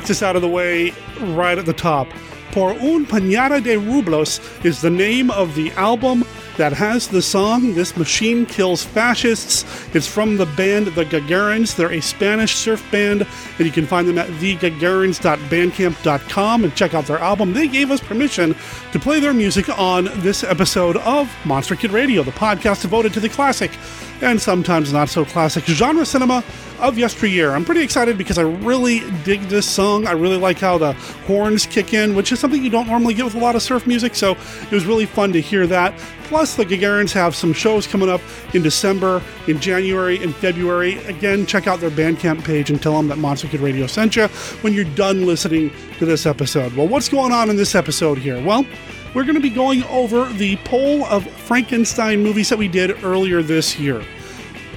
try knock this out of the way right at the top. Por un puñado de rublos is the name of the album that has the song This Machine Kills Fascists. It's from the band The Gagarins. They're a Spanish surf band, and you can find them at thegagarins.bandcamp.com and check out their album. They gave us permission to play their music on this episode of Monster Kid Radio, the podcast devoted to the classic and sometimes not so classic genre cinema of yesteryear. I'm pretty excited because I really dig this song. I really like how the horns kick in, which is something you don't normally get with a lot of surf music, so it was really fun to hear that. Plus, the Gagarins have some shows coming up in December, in January, and February. Again, check out their Bandcamp page and tell them that Monster Kid Radio sent you when you're done listening to this episode. Well, what's going on in this episode here? Well, we're going to be going over the poll of Frankenstein movies that we did earlier this year.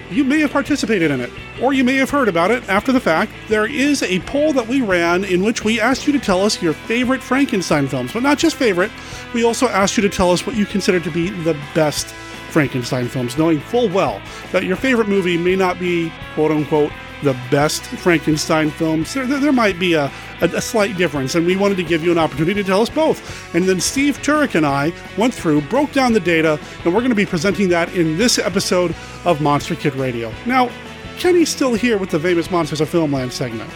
You may have participated in it, or you may have heard about it after the fact. There is a poll that we ran in which we asked you to tell us your favorite Frankenstein films, but not just favorite, we also asked you to tell us what you consider to be the best Frankenstein films, knowing full well that your favorite movie may not be quote unquote the best Frankenstein films. There, there, might be a, a, a, slight difference, and we wanted to give you an opportunity to tell us both. And then Steve Turek and I went through, broke down the data, and we're going to be presenting that in this episode of Monster Kid Radio. Now, Kenny's still here with the famous Monsters of Filmland segment.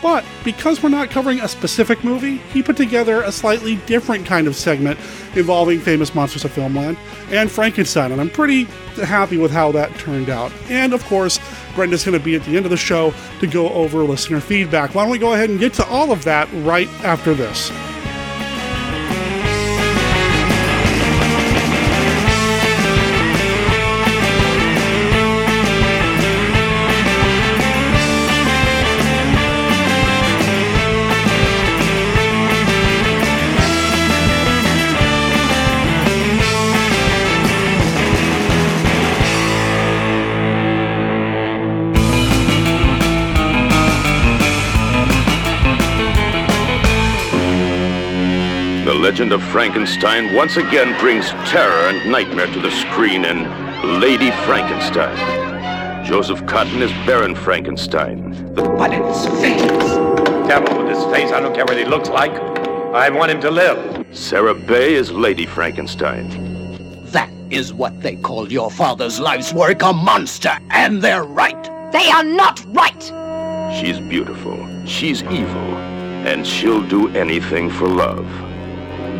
But because we're not covering a specific movie, he put together a slightly different kind of segment involving famous monsters of filmland and Frankenstein, and I'm pretty happy with how that turned out. And of course, Brenda's going to be at the end of the show to go over listener feedback. Why don't we go ahead and get to all of that right after this? Legend of Frankenstein once again brings terror and nightmare to the screen in Lady Frankenstein. Joseph Cotten is Baron Frankenstein. The... But it's face. Devil with his face, I don't care what he looks like. I want him to live. Sara Bay is Lady Frankenstein. That is what they call your father's life's work, a monster, and they're right. They are not right. She's beautiful, she's evil, and she'll do anything for love.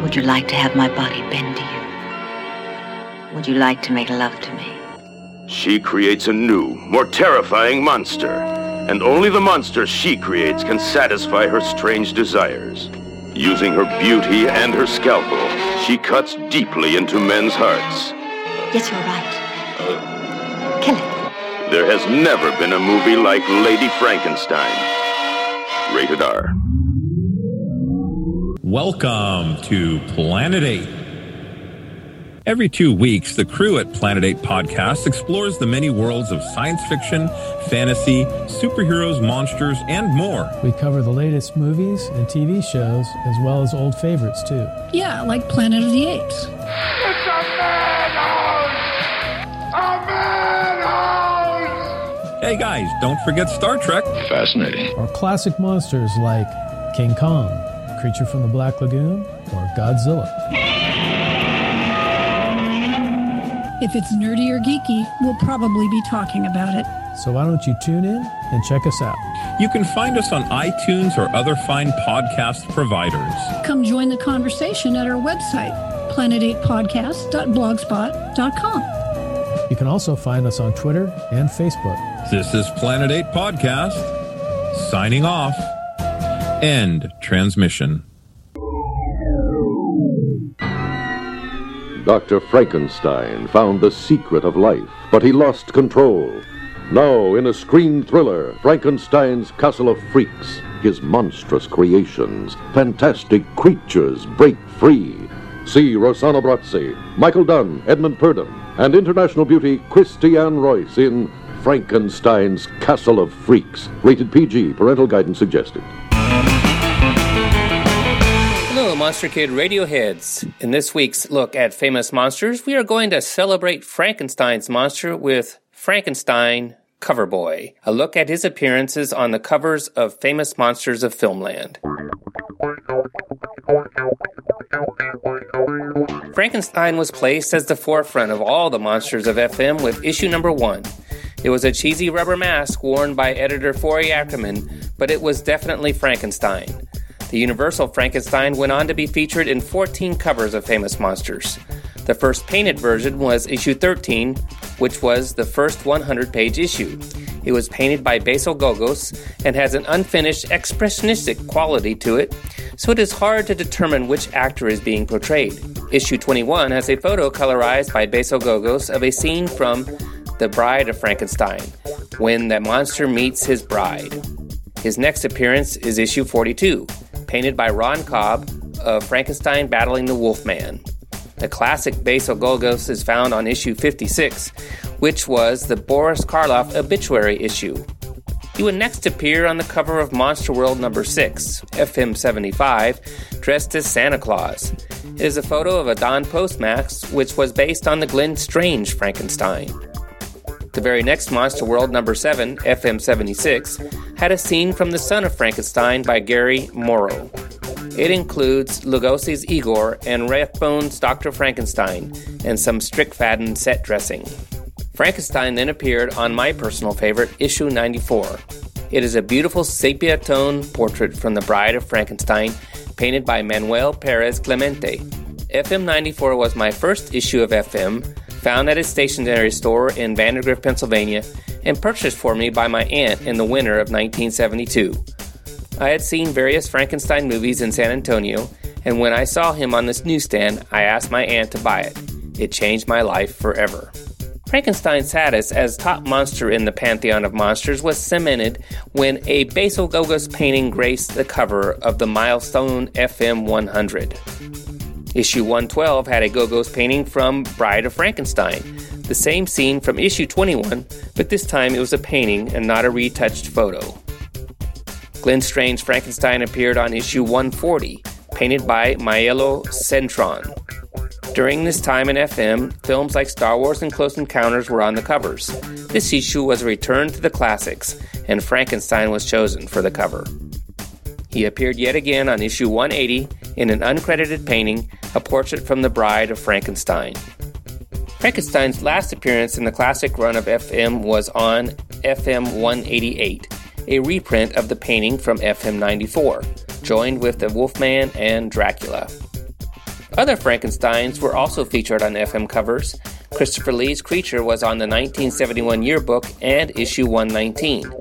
Would you like to have my body bend to you? Would you like to make love to me? She creates a new, more terrifying monster. And only the monster she creates can satisfy her strange desires. Using her beauty and her scalpel, she cuts deeply into men's hearts. Yes, you're right. Kill it. There has never been a movie like Lady Frankenstein. Rated R. Welcome to Planet 8. Every two weeks, the crew at Planet 8 Podcast explores the many worlds of science fiction, fantasy, superheroes, monsters, and more. We cover the latest movies and TV shows, as well as old favorites, too. Yeah, like Planet of the Apes. It's a madhouse! A madhouse! Hey guys, don't forget Star Trek. Fascinating. Or classic monsters like King Kong. Creature from the Black Lagoon, or Godzilla. If it's nerdy or geeky, we'll probably be talking about it. So why don't you tune in and check us out? You can find us on iTunes or other fine podcast providers. Come join the conversation at our website, planet8podcast.blogspot.com. You can also find us on Twitter and Facebook. This is Planet 8 Podcast, signing off. End transmission. Dr. Frankenstein found the secret of life, but he lost control. Now, in a screen thriller, Frankenstein's Castle of Freaks, his monstrous creations, fantastic creatures break free. See Rossano Brazzi, Michael Dunn, Edmund Purdom, and international beauty Christiane Royce in Frankenstein's Castle of Freaks. Rated PG, parental guidance suggested. Monster Kid Radioheads. In this week's look at famous monsters, we are going to celebrate Frankenstein's monster with Frankenstein Cover Boy, a look at his appearances on the covers of famous monsters of filmland. Frankenstein was placed as the forefront of all the monsters of FM with issue number one. It was a cheesy rubber mask worn by editor Forry Ackerman, but it was definitely Frankenstein. The Universal Frankenstein went on to be featured in 14 covers of famous monsters. The first painted version was issue 13, which was the first 100 page issue. It was painted by Basil Gogos and has an unfinished expressionistic quality to it, so it is hard to determine which actor is being portrayed. Issue 21 has a photo colorized by Basil Gogos of a scene from The Bride of Frankenstein, when the monster meets his bride. His next appearance is issue 42, painted by Ron Cobb of Frankenstein Battling the Wolfman. The classic Basil Gogos is found on issue 56, which was the Boris Karloff obituary issue. He would next appear on the cover of Monster World number 6, FM 75, dressed as Santa Claus. It is a photo of a Don Post mask, which was based on the Glenn Strange Frankenstein. The very next Monster World number 7, FM 76, had a scene from The Son of Frankenstein by Gray Morrow. It includes Lugosi's Igor and Rathbone's Dr. Frankenstein, and some Strickfaden set dressing. Frankenstein then appeared on my personal favorite, issue 94. It is a beautiful sepia tone portrait from the Bride of Frankenstein, painted by Manuel Perez Clemente. FM 94 was my first issue of FM, found at a stationery store in Vandergrift, Pennsylvania, and purchased for me by my aunt in the winter of 1972. I had seen various Frankenstein movies in San Antonio, and when I saw him on this newsstand, I asked my aunt to buy it. It changed my life forever. Frankenstein's status as top monster in the pantheon of monsters was cemented when a Basil Gogos painting graced the cover of the milestone FM 100. Issue 112 had a Gogos painting from Bride of Frankenstein, the same scene from issue 21, but this time it was a painting and not a retouched photo. Glenn Strange's Frankenstein appeared on issue 140, painted by Maelo Cintron. During this time in FM, films like Star Wars and Close Encounters were on the covers. This issue was a return to the classics, and Frankenstein was chosen for the cover. He appeared yet again on issue 180 in an uncredited painting, a portrait from the bride of Frankenstein. Frankenstein's last appearance in the classic run of FM was on FM 188, a reprint of the painting from FM 94, joined with the Wolfman and Dracula. Other Frankensteins were also featured on FM covers. Christopher Lee's Creature was on the 1971 yearbook and issue 119.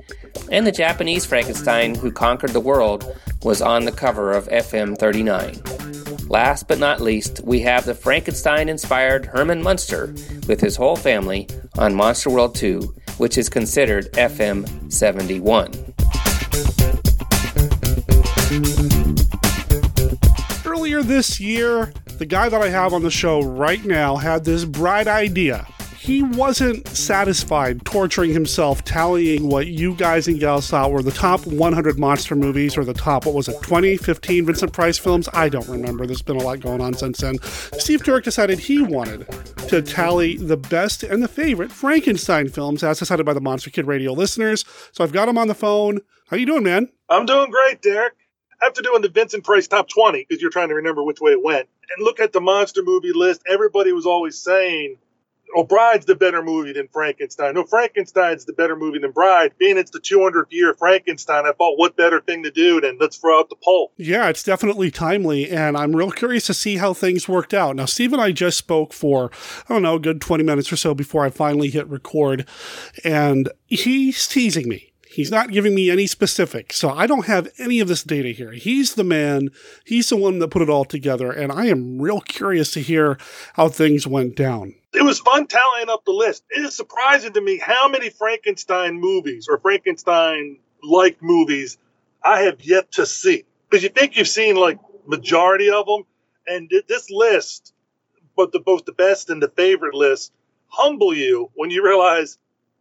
And the Japanese Frankenstein who conquered the world was on the cover of FM 39. Last but not least, we have the Frankenstein inspired Herman Munster with his whole family on Monster World 2 which is considered FM 71. Earlier this year, the guy that I have on the show right now had this bright idea. He wasn't satisfied torturing himself tallying what you guys and gals thought were the top 100 monster movies or the top, what was it, 2015 Vincent Price films? I don't remember. There's been a lot going on since then. Steve Turek decided he wanted to tally the best and the favorite Frankenstein films as decided by the Monster Kid Radio listeners. So I've got him on the phone. How you doing, man? I'm doing great, Derek. After doing the Vincent Price top 20, because you're trying to remember which way it went, and look at the monster movie list, everybody was always saying, oh, Bride's the better movie than Frankenstein. No, Frankenstein's the better movie than Bride. Being it's the 200th year of Frankenstein, I thought, what better thing to do than let's throw out the poll. Yeah, it's definitely timely, and I'm real curious to see how things worked out. Now, Steve and I just spoke for, I don't know, a good 20 minutes or so before I finally hit record, and he's teasing me. He's not giving me any specifics, so I don't have any of this data here. He's the man, he's the one that put it all together, and I am real curious to hear how things went down. It was fun tallying up the list. It is surprising to me how many Frankenstein movies or Frankenstein like movies I have yet to see. Because you think you've seen like majority of them, and this list, but the both the best and the favorite list, humble you when you realize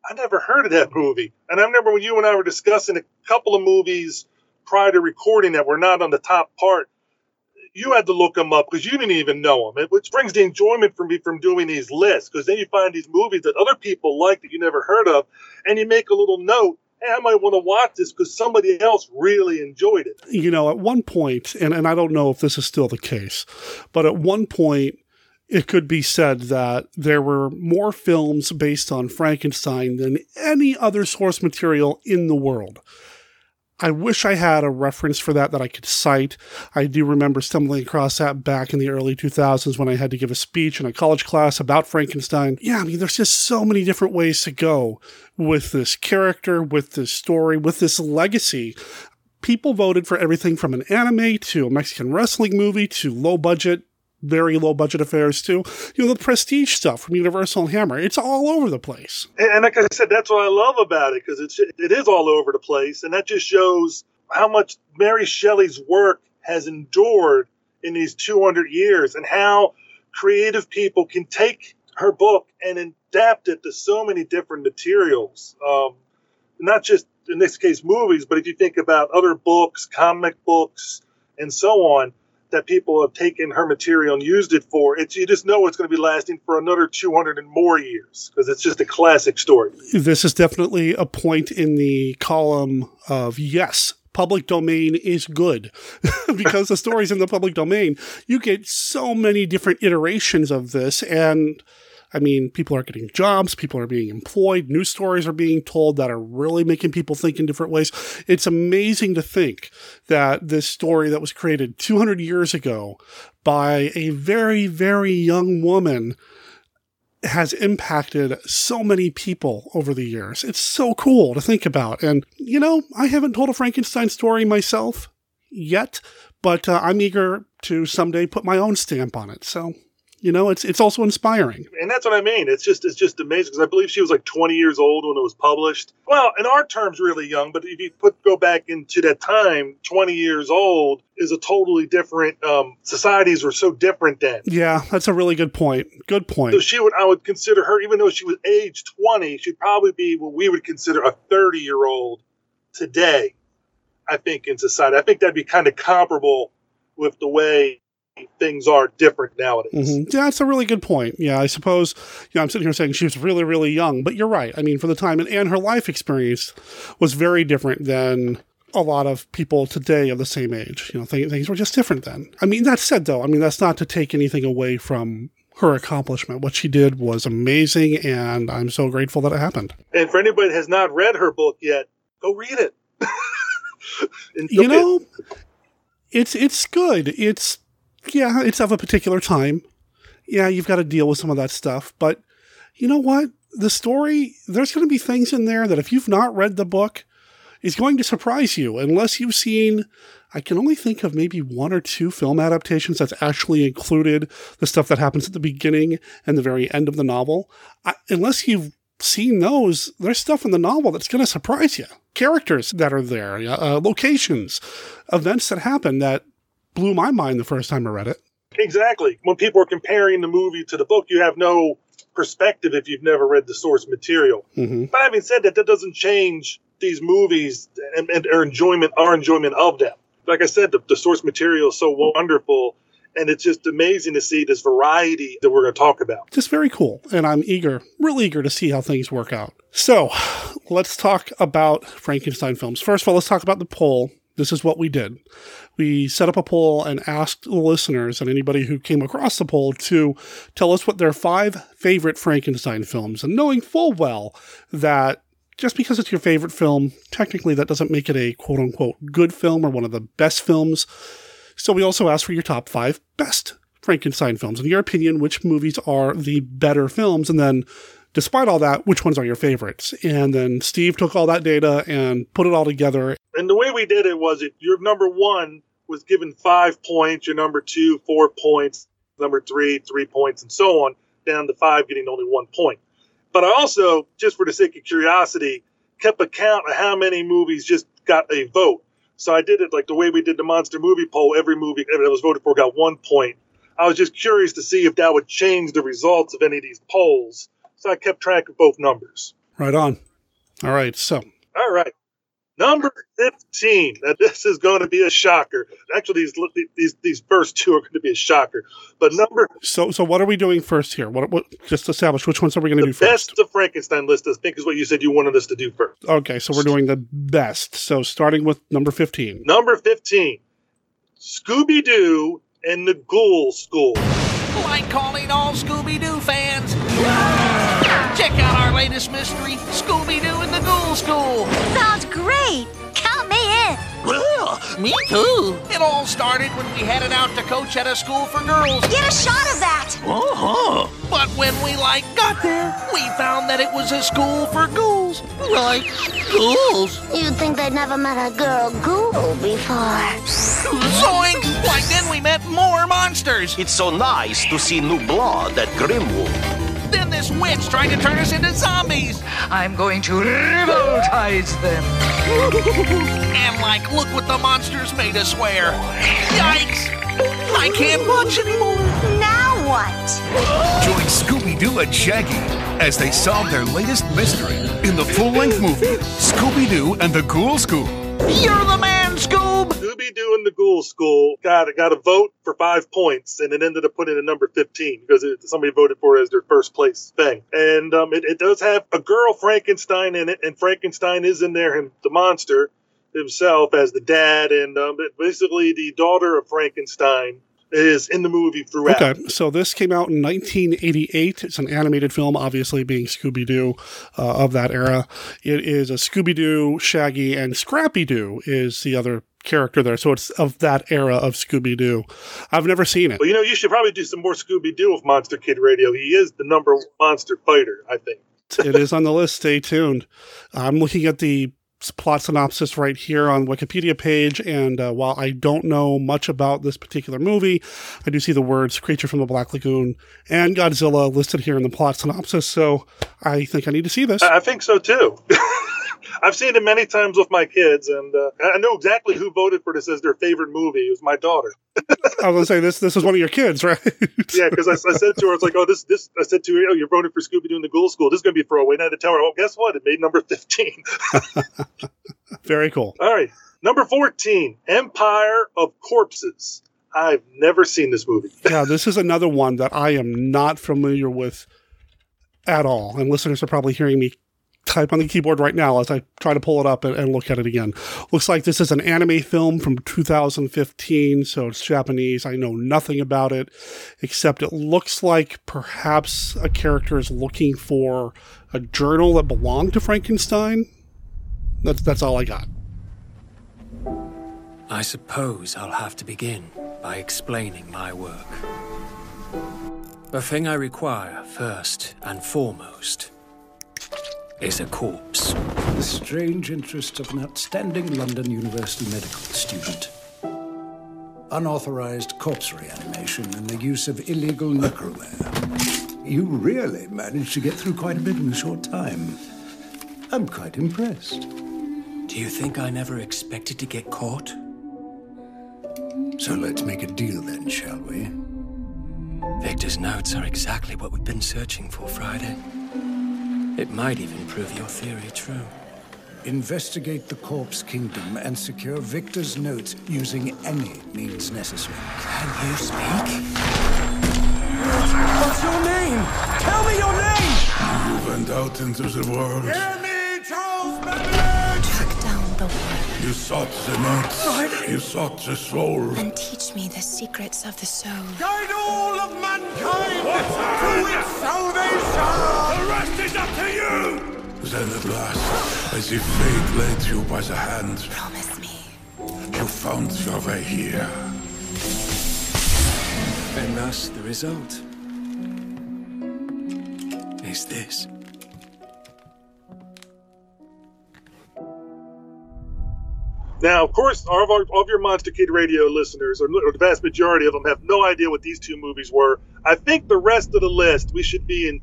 I never heard of that movie. And I remember when you and I were discussing a couple of movies prior to recording that were not on the top part. you had to look them up because you didn't even know them, which brings the enjoyment for me from doing these lists because then you find these movies that other people like that you never heard of, and you make a little note. Hey, I might want to watch this because somebody else really enjoyed it. You know, at one point, and, and I don't know if this is still the case, but at one point, it could be said that there were more films based on Frankenstein than any other source material in the world. I wish I had a reference for that that I could cite. I do remember stumbling across that back in the early 2000s when I had to give a speech in a college class about Frankenstein. Yeah, I mean, there's just so many different ways to go with this character, with this story, with this legacy. People voted for everything from an anime to a Mexican wrestling movie to low budget very low budget affairs too. You know, the prestige stuff from Universal and Hammer. It's all over the place. And, and like I said, that's what I love about it because it's it is all over the place, and that just shows how much Mary Shelley's work has endured in these 200 years, and how creative people can take her book and adapt it to so many different materials. Um, not just in this case movies, but if you think about other books, comic books, and so on that people have taken her material and used it for, it's you just know it's going to be lasting for another 200 and more years because it's just a classic story. This is definitely a point in the column of yes, public domain is good because the story's in the public domain. You get so many different iterations of this and I mean, people are getting jobs, people are being employed, news stories are being told that are really making people think in different ways. It's amazing to think that this story that was created 200 years ago by a very, very young woman has impacted so many people over the years. It's so cool to think about. And, you know, I haven't told a Frankenstein story myself yet, but uh, I'm eager to someday put my own stamp on it. So you know, it's it's also inspiring. And that's what I mean. It's just it's just amazing because I believe she was like 20 years old when it was published. Well, in our terms, really young. But if you put go back into that time, 20 years old is a totally different. Um, societies were so different then. Yeah, that's a really good point. Good point. So she would I would consider her, even though she was age 20, she'd probably be what we would consider a 30 year old today. I think in society, I think that'd be kind of comparable with the way things are different nowadays. Mm-hmm. Yeah, that's a really good point. Yeah, I suppose, you know, I'm sitting here saying she was really, really young, but you're right. I mean, for the time, and, and her life experience was very different than a lot of people today of the same age. You know, th- things were just different then. I mean, that said, though, I mean, that's not to take anything away from her accomplishment. What she did was amazing, and I'm so grateful that it happened. And for anybody that has not read her book yet, go read it. you know, it's it's good. It's yeah, it's of a particular time. Yeah, you've got to deal with some of that stuff. But you know what? The story, there's going to be things in there that if you've not read the book, is going to surprise you unless you've seen. I can only think of maybe one or two film adaptations that's actually included the stuff that happens at the beginning and the very end of the novel. I, unless you've seen those, there's stuff in the novel that's going to surprise you. Characters that are there, uh, locations, events that happen that blew my mind the first time I read it. Exactly. When people are comparing the movie to the book, you have no perspective if you've never read the source material. Mm-hmm. But having said that, that doesn't change these movies and, and our enjoyment, our enjoyment of them. Like I said, the, the source material is so wonderful, and it's just amazing to see this variety that we're going to talk about. Just very cool, and I'm eager, real eager to see how things work out. So, let's talk about Frankenstein films. First of all, let's talk about the poll. This is what we did we set up a poll and asked the listeners and anybody who came across the poll to tell us what their five favorite Frankenstein films, and knowing full well that just because it's your favorite film, technically that doesn't make it a quote unquote good film or one of the best films. So we also asked for your top five best Frankenstein films. In your opinion, which movies are the better films? And then despite all that, which ones are your favorites? And then Steve took all that data and put it all together. And the way we did it was your number one was given five points, your number two, four points, number three, three points, and so on, down to five getting only one point. But I also, just for the sake of curiosity, kept a count of how many movies just got a vote. So I did it like the way we did the monster movie poll. Every movie that was voted for got one point. I was just curious to see if that would change the results of any of these polls. So I kept track of both numbers. Right on. All right. So. All right. Number 15. Now, this is going to be a shocker. Actually, these these these first two are going to be a shocker. But number. So, so what are we doing first here? What, what just establish which ones are we going to do first? Best of Frankenstein list, I think, is what you said you wanted us to do first. Okay, so we're doing the best. So, starting with number 15. Number 15 Scooby Doo and the Ghoul School. Like calling all Scooby Doo fans. Check out our latest mystery, Scooby Doo and the Ghoul School. Sounds great. Count me. Well, me too. It all started when we headed out to coach at a school for girls. Get a shot of that. Uh-huh. But when we like got there, we found that it was a school for ghouls. Like ghouls. You'd think they'd never met a girl ghoul before. Zoink! Like then we met more monsters. It's so nice to see new blood at Grimwood. Then this witch tried to turn us into zombies. I'm going to revoltize them. and like, look what the monsters made us wear. Yikes! I can't punch anymore. Now what? Join Scooby Doo and Shaggy as they solve their latest mystery in the full length movie Scooby Doo and the Ghoul School. You're the man, Scoob! Scooby Doo the Ghoul School got, got a vote for five points, and it ended up putting a number 15 because it, somebody voted for it as their first place thing. And um, it, it does have a girl Frankenstein in it, and Frankenstein is in there, and the monster himself as the dad, and um, basically the daughter of Frankenstein is in the movie throughout. Okay, so this came out in 1988. It's an animated film, obviously being Scooby Doo uh, of that era. It is a Scooby Doo, Shaggy, and Scrappy Doo is the other character there. So it's of that era of Scooby Doo. I've never seen it. Well, you know, you should probably do some more Scooby Doo with Monster Kid Radio. He is the number one monster fighter, I think. it is on the list. Stay tuned. I'm looking at the plot synopsis right here on Wikipedia page. And uh, while I don't know much about this particular movie, I do see the words Creature from the Black Lagoon and Godzilla listed here in the plot synopsis. So I think I need to see this. I think so too. I've seen it many times with my kids, and uh, I know exactly who voted for this as their favorite movie. It was my daughter. I was gonna say this. This is one of your kids, right? yeah, because I, I, said to her, "It's like, oh, this, this." I said to her, "Oh, you're voting for Scooby Doo in the Ghoul School. This is gonna be a throwaway." And I had to tell her, "Oh, guess what? It made number fifteen. Very cool. All right, number fourteen, Empire of Corpses. I've never seen this movie. yeah, this is another one that I am not familiar with at all, and listeners are probably hearing me type on the keyboard right now as I try to pull it up and, and, look at it again. Looks like this is an anime film from 2015, so it's Japanese. I know nothing about it, except it looks like perhaps a character is looking for a journal that belonged to Frankenstein. That's, that's all I got. I suppose I'll have to begin by explaining my work. The thing I require, first and foremost, is a corpse. The strange interest of an outstanding London University medical student. Unauthorized corpse reanimation and the use of illegal necroware. You really managed to get through quite a bit in a short time. I'm quite impressed. Do you think I never expected to get caught? So let's make a deal then, shall we? Victor's notes are exactly what we've been searching for, Friday. It might even prove your theory true. Investigate the Corpse Kingdom and secure Victor's notes using any means necessary. Can you speak? What's your name? Tell me your name! You went out into the world. You sought the notes. Friday. You sought the soul. And teach me the secrets of the soul. Guide all of mankind to its salvation! The rest is up to you! Then at last, I see fate led you by the hand. Promise me. You found your way here. And thus the result is this. Now, of course, all of, our, all of your Monster Kid Radio listeners, or, or, the vast majority of them, have no idea what these two movies were. I think the rest of the list we should be in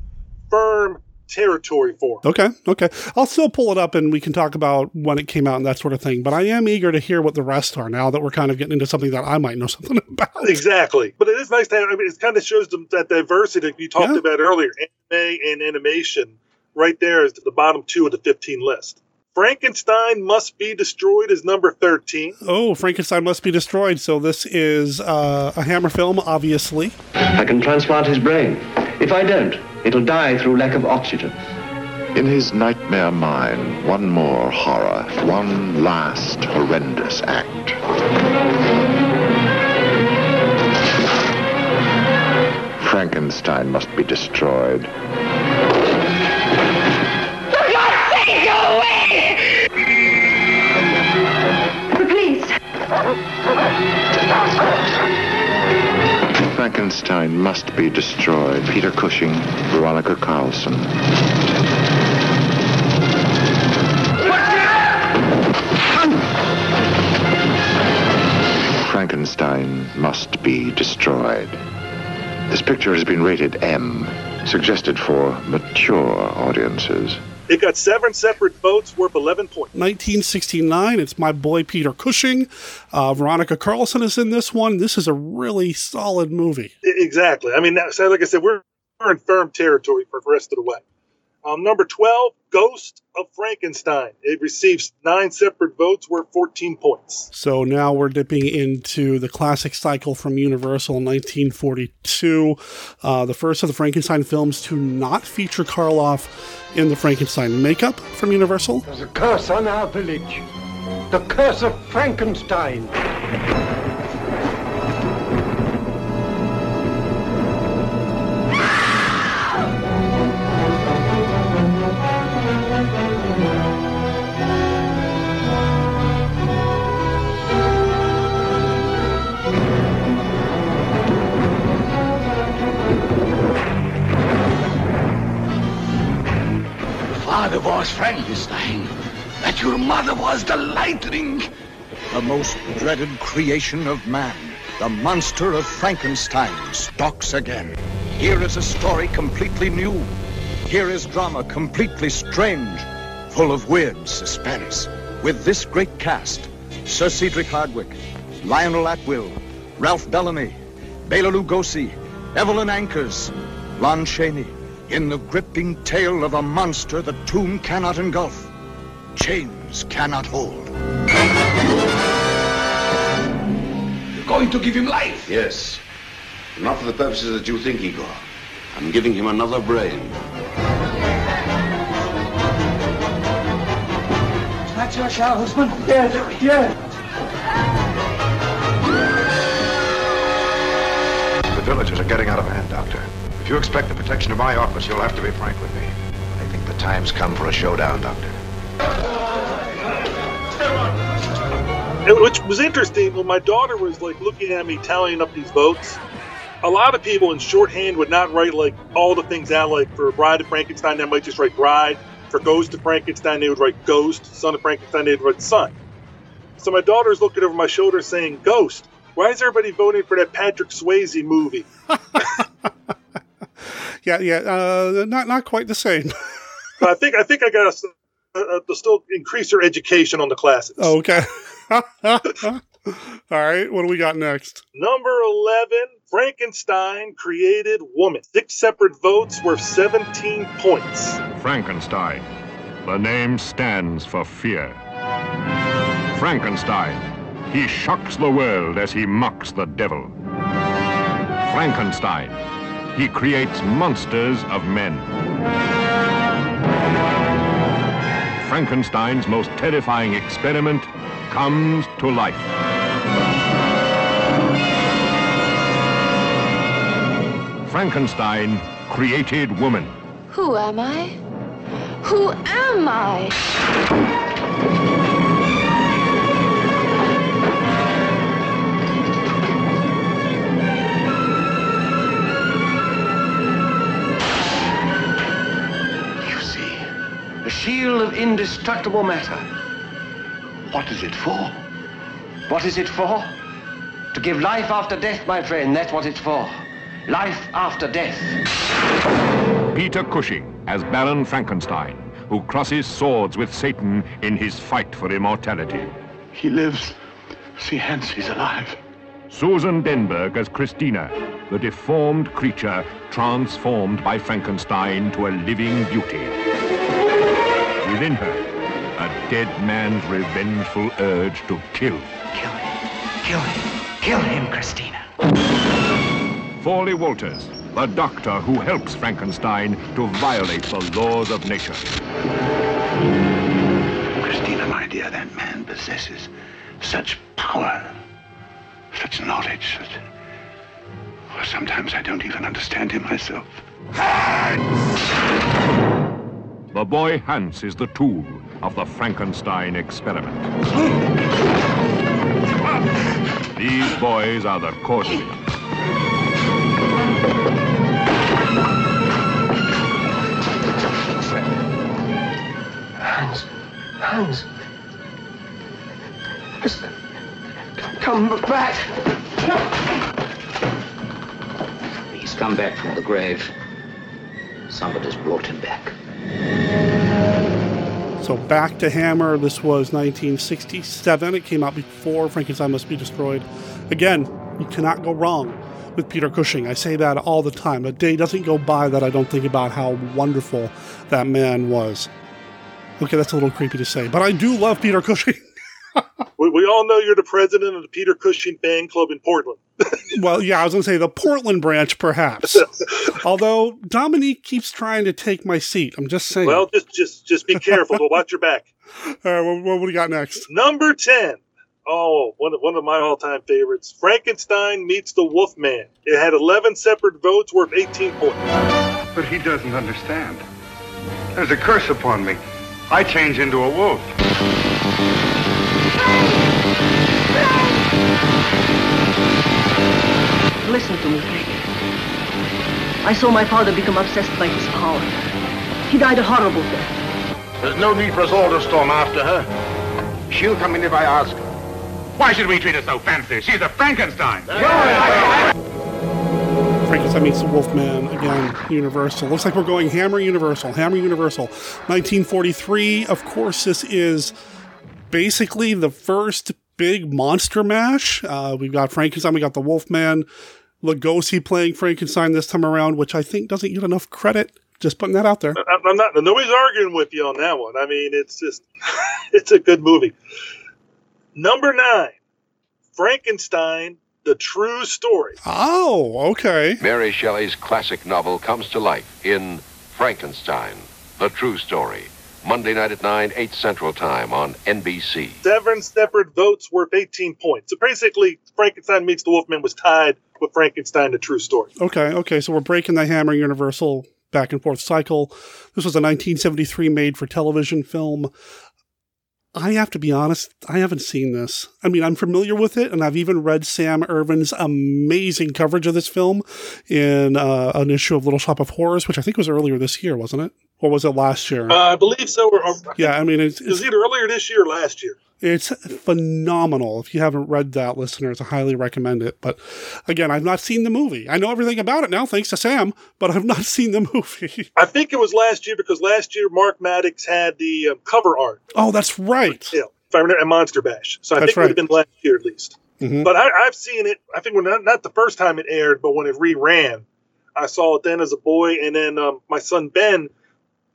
firm territory for. Okay, okay. I'll still pull it up and we can talk about when it came out and that sort of thing. But I am eager to hear what the rest are now that we're kind of getting into something that I might know something about. Exactly. But it is nice to have, I mean, it kind of shows them that diversity you talked yeah. about earlier anime and animation right there is the bottom two of the 15 list. Frankenstein Must Be Destroyed is number 13. Oh, Frankenstein must be destroyed. So this is uh, a Hammer film, obviously. I can transplant his brain. If I don't, it'll die through lack of oxygen. In his nightmare mind, one more horror, one last horrendous act. Frankenstein must be destroyed. Frankenstein must be destroyed. Peter Cushing, Veronica Carlson. Frankenstein must be destroyed. This picture has been rated M, suggested for mature audiences. It got seven separate votes worth 11 points. 1969. It's my boy Peter Cushing. Uh, Veronica Carlson is in this one. This is a really solid movie. Exactly. I mean, so like I said, we're, we're in firm territory for the rest of the way. Um, number 12, Ghost of Frankenstein. It receives nine separate votes worth 14 points. So now we're dipping into the classic cycle from Universal in 1942. Uh, the first of the Frankenstein films to not feature Karloff in the Frankenstein makeup from Universal. There's a curse on our village. The curse of Frankenstein. The most dreaded creation of man, the monster of Frankenstein, stalks again. Here is a story completely new. Here is drama completely strange, full of weird suspense. With this great cast Sir Cedric Hardwicke, Lionel Atwill, Ralph Bellamy, Bela Lugosi, Evelyn Ankers, Lon Chaney, in the gripping tale of a monster the tomb cannot engulf, chains cannot hold. You're going to give him life. Yes. Not for the purposes that you think, Igor. I'm giving him another brain. That's your shower, husband? Yes, yes. The villagers are getting out of hand, Doctor. If you expect the protection of my office, you'll have to be frank with me. I think the time's come for a showdown, Doctor. Which was interesting when my daughter was like looking at me tallying up these votes. A lot of people in shorthand would not write like all the things out. Like for Bride of Frankenstein, they might just write Bride. For Ghost of Frankenstein, they would write Ghost. Son of Frankenstein, they'd write Son. So my daughter's looking over my shoulder saying Ghost. Why is everybody voting for that Patrick Swayze movie? Yeah, yeah, uh, not not quite the same. But I think I think I got to uh, to still increase her education on the classics. Oh, okay. All right, what do we got next? Number 11, Frankenstein created woman. Six separate votes worth 17 points. Frankenstein. The name stands for fear. Frankenstein. He shocks the world as he mocks the devil. Frankenstein. He creates monsters of men. Frankenstein's most terrifying experiment comes to life. Frankenstein created woman. Who am I? Who am I? Shield of indestructible matter. What is it for? What is it for? To give life after death, my friend. That's what it's for. Life after death. Peter Cushing as Baron Frankenstein, who crosses swords with Satan in his fight for immortality. He lives. See, hence he's alive. Susan Denberg as Christina, the deformed creature transformed by Frankenstein to a living beauty. Within her, a dead man's revengeful urge to kill. Kill him. Kill him. Kill him, Christina. Thorley Walters, the doctor who helps Frankenstein to violate the laws of nature. Christina, my dear, that man possesses such power, such knowledge, that well, sometimes I don't even understand him myself. The boy Hans is the tool of the Frankenstein experiment. These boys are the Causewians. Hans. Hans. Listen. Come back. He's come back from the grave. Somebody's brought him back. So back to Hammer. This was 1967. It came out before Frankenstein Must Be Destroyed. Again, you cannot go wrong with Peter Cushing. I say that all the time. A day doesn't go by that I don't think about how wonderful that man was. Okay, that's a little creepy to say, but I do love Peter Cushing. We, we all know you're the president of the Peter Cushing fan club in Portland. well, yeah, I was going to say the Portland branch, perhaps. Although Dominique keeps trying to take my seat. I'm just saying. Well, just just just be careful. but watch your back. All right, what, what, what do you got next? Number ten. Oh, one of, one of my all-time favorites. Frankenstein meets the Wolfman. It had 11 separate votes worth 18 points. But he doesn't understand. There's a curse upon me. I change into a wolf. Listen to me, Frank. I saw my father become obsessed by his power. He died a horrible death. There's no need for us all to storm after her. She'll come in if I ask her. Why should we treat her so fancy? She's a Frankenstein. Frankenstein meets the Wolfman again. Universal. Looks like we're going Hammer Universal. Hammer Universal. 1943. Of course, this is basically the first big monster mash. Uh, we've got Frankenstein. We got the Wolfman. Lugosi playing Frankenstein this time around, which I think doesn't get enough credit. Just putting that out there. I- I'm not. Nobody's arguing with you on that one. I mean, it's just, it's a good movie. Number nine, Frankenstein: The True Story. Oh, okay. Mary Shelley's classic novel comes to life in Frankenstein, The True Story. Monday night at 9, 8 Central Time on NBC. Seven separate votes worth 18 points. So basically, Frankenstein meets the Wolfman was tied with Frankenstein: The True Story. Okay, okay. So we're breaking the Hammer Universal back and forth cycle. This was a 1973 made for television film. I have to be honest, I haven't seen this. I mean, I'm familiar with it, and I've even read Sam Irvin's amazing coverage of this film in uh, an issue of Little Shoppe of Horrors, which I think was earlier this year, wasn't it? Or was it last year? Uh, I believe so. Or, or yeah, I mean, it's, it was either earlier this year or last year. It's phenomenal. If you haven't read that, listeners, I highly recommend it. But again, I've not seen the movie. I know everything about it now, thanks to Sam, but I've not seen the movie. I think it was last year because last year Mark Maddox had the um, cover art. Oh, that's right. Yeah, if I remember, at Monster Bash. So I That's think it would have been last year at least. Mhm. But I, I've seen it. I think when not, not the first time it aired, but when it reran, I saw it then as a boy, and then um, my son Ben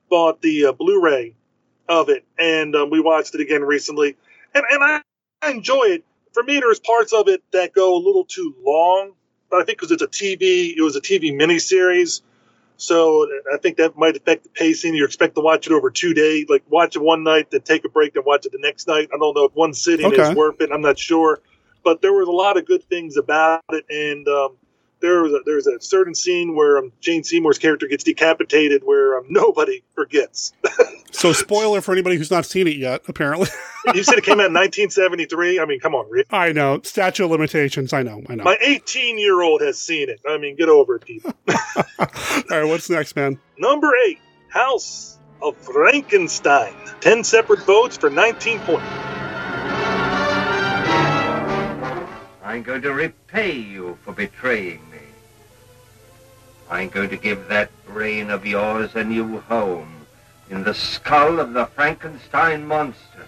bought the uh, Blu-ray of it, and um, we watched it again recently, and and I, I enjoy it. For me, there's parts of it that go a little too long, but I think because it's a TV, it was a TV miniseries. So I think that might affect the pacing. You expect to watch it over two days, like watch it one night, then take a break, then watch it the next night. I don't know if one sitting Okay. is worth it. I'm not sure, but there was a lot of good things about it, and um, there was a, there's a certain scene where um, Jane Seymour's character gets decapitated, where um, nobody forgets. So, spoiler for anybody who's not seen it yet, apparently. you said it came out in 1973. I mean, come on, Rick. I know. Statute of limitations. I know. I know. My 18 year old has seen it. I mean, get over it, people. All right, what's next, man? Number eight, House of Frankenstein. 10 separate votes for 19 points. I'm going to repay you for betraying me. I'm going to give that brain of yours a new home in the skull of the Frankenstein monster.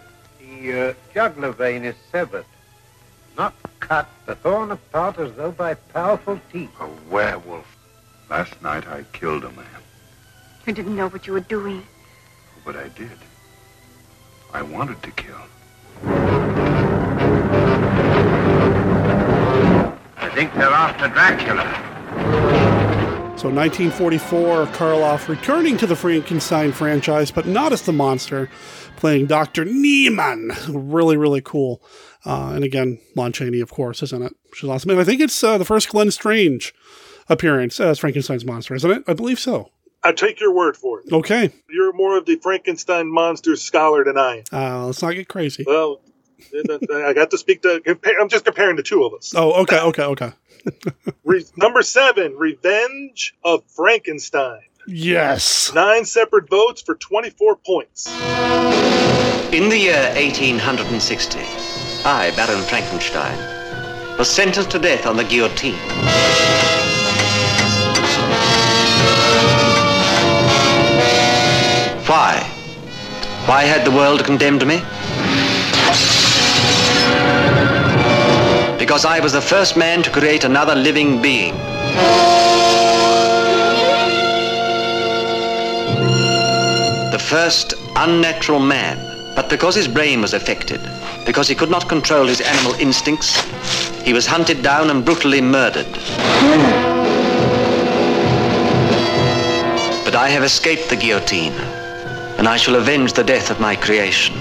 The uh, jugular vein is severed. Not cut, but torn apart as though by powerful teeth. A werewolf. Last night I killed a man, You didn't know what you were doing. but I did. I wanted to kill. I think they're after Dracula. So 1944, Karloff returning to the Frankenstein franchise, but not as the monster, playing Dr. Niemann. Really, really cool. Uh, and again, Lon Chaney, of course, is in it. She's awesome. And I think it's uh, the first Glenn Strange appearance as Frankenstein's monster, isn't it? I believe so. I take your word for it. Okay. You're more of the Frankenstein monster scholar than I am. Uh, let's not get crazy. Well, I got to speak to. Compare, I'm just comparing the two of us. Oh, okay, okay, okay. Re- number seven, Revenge of Frankenstein. Yes. Nine separate votes for 24 points. In the year 1860, I, Baron Frankenstein, was sentenced to death on the guillotine. Why? Why had the world condemned me? Because I was the first man to create another living being. The first unnatural man. But because his brain was affected, because he could not control his animal instincts, he was hunted down and brutally murdered. But I have escaped the guillotine, and I shall avenge the death of my creation.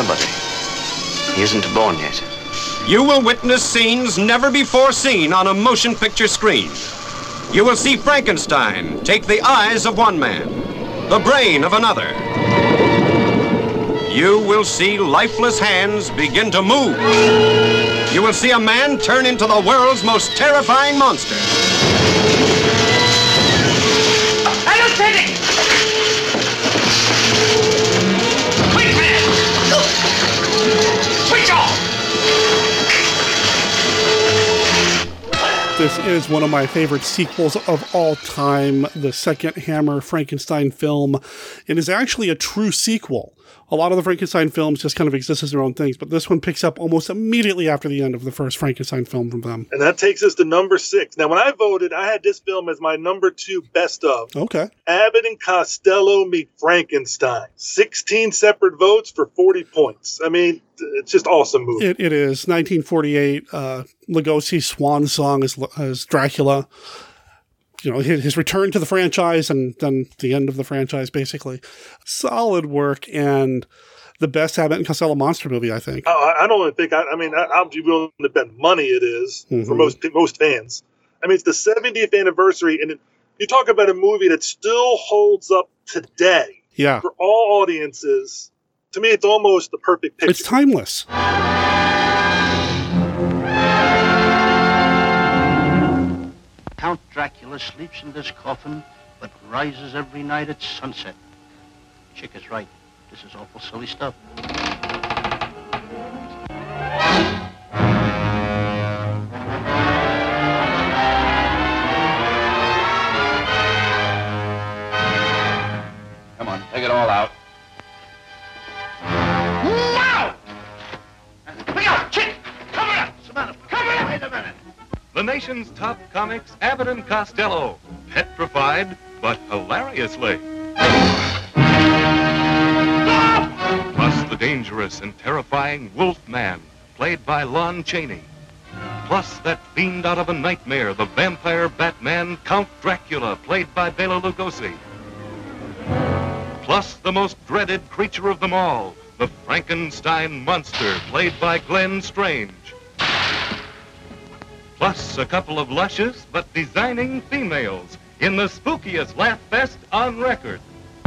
Nobody. He isn't born yet. You will witness scenes never before seen on a motion picture screen. You will see Frankenstein take the eyes of one man, the brain of another. You will see lifeless hands begin to move. You will see a man turn into the world's most terrifying monster. Lieutenant! This is one of my favorite sequels of all time, the second Hammer Frankenstein film. It is actually a true sequel. A lot of the Frankenstein films just kind of exist as their own things, but this one picks up almost immediately after the end of the first Frankenstein film from them. And that takes us to number six. Now, when I voted, I had this film as my number two best of. Okay. Abbott and Costello meet Frankenstein. 16 separate votes for 40 points. I mean, it's just awesome movie. It, it is 1948. Uh, Lugosi's swan song as, as Dracula. You know, his, return to the franchise and then the end of the franchise, basically. Solid work and the best Abbott and Costello monster movie, I think. Oh, I I don't even think, I, I mean, I, I'll be willing to bet money it is for Mhm. most most fans. I mean, it's the 70th anniversary, and it, you talk about a movie that still holds up today Yeah. for all audiences. To me, it's almost the perfect picture. It's timeless. Count Dracula sleeps in this coffin, but rises every night at sunset. Chick is right. This is awful silly stuff. Come on, take it all out. The nation's top comics, Abbott and Costello. Petrified, but hilariously. Plus the dangerous and terrifying Wolfman, played by Lon Chaney. Plus that fiend out of a nightmare, the vampire Batman, Count Dracula, played by Bela Lugosi. Plus the most dreaded creature of them all, the Frankenstein monster, played by Glenn Strange. Plus a couple of luscious but designing females in the spookiest laugh fest on record.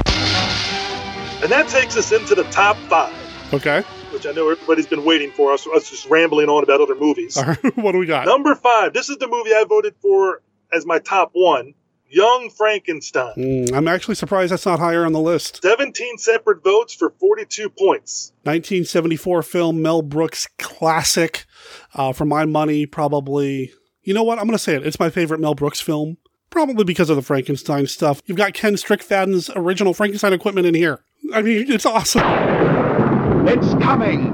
And that takes us into the top five, Okay. which I know everybody's been waiting for us, us just rambling on about other movies. All right. what do we got? Number five. This is the movie I voted for as my top one. Young Frankenstein. Mm, I'm actually surprised that's not higher on the list. 17 separate votes for 42 points. 1974 film, Mel Brooks classic. Uh, for my money, probably. You know what? I'm going to say it. It's my favorite Mel Brooks film. probably because of the Frankenstein stuff. You've got Ken Strickfaden's original Frankenstein equipment in here. I mean, it's awesome. It's coming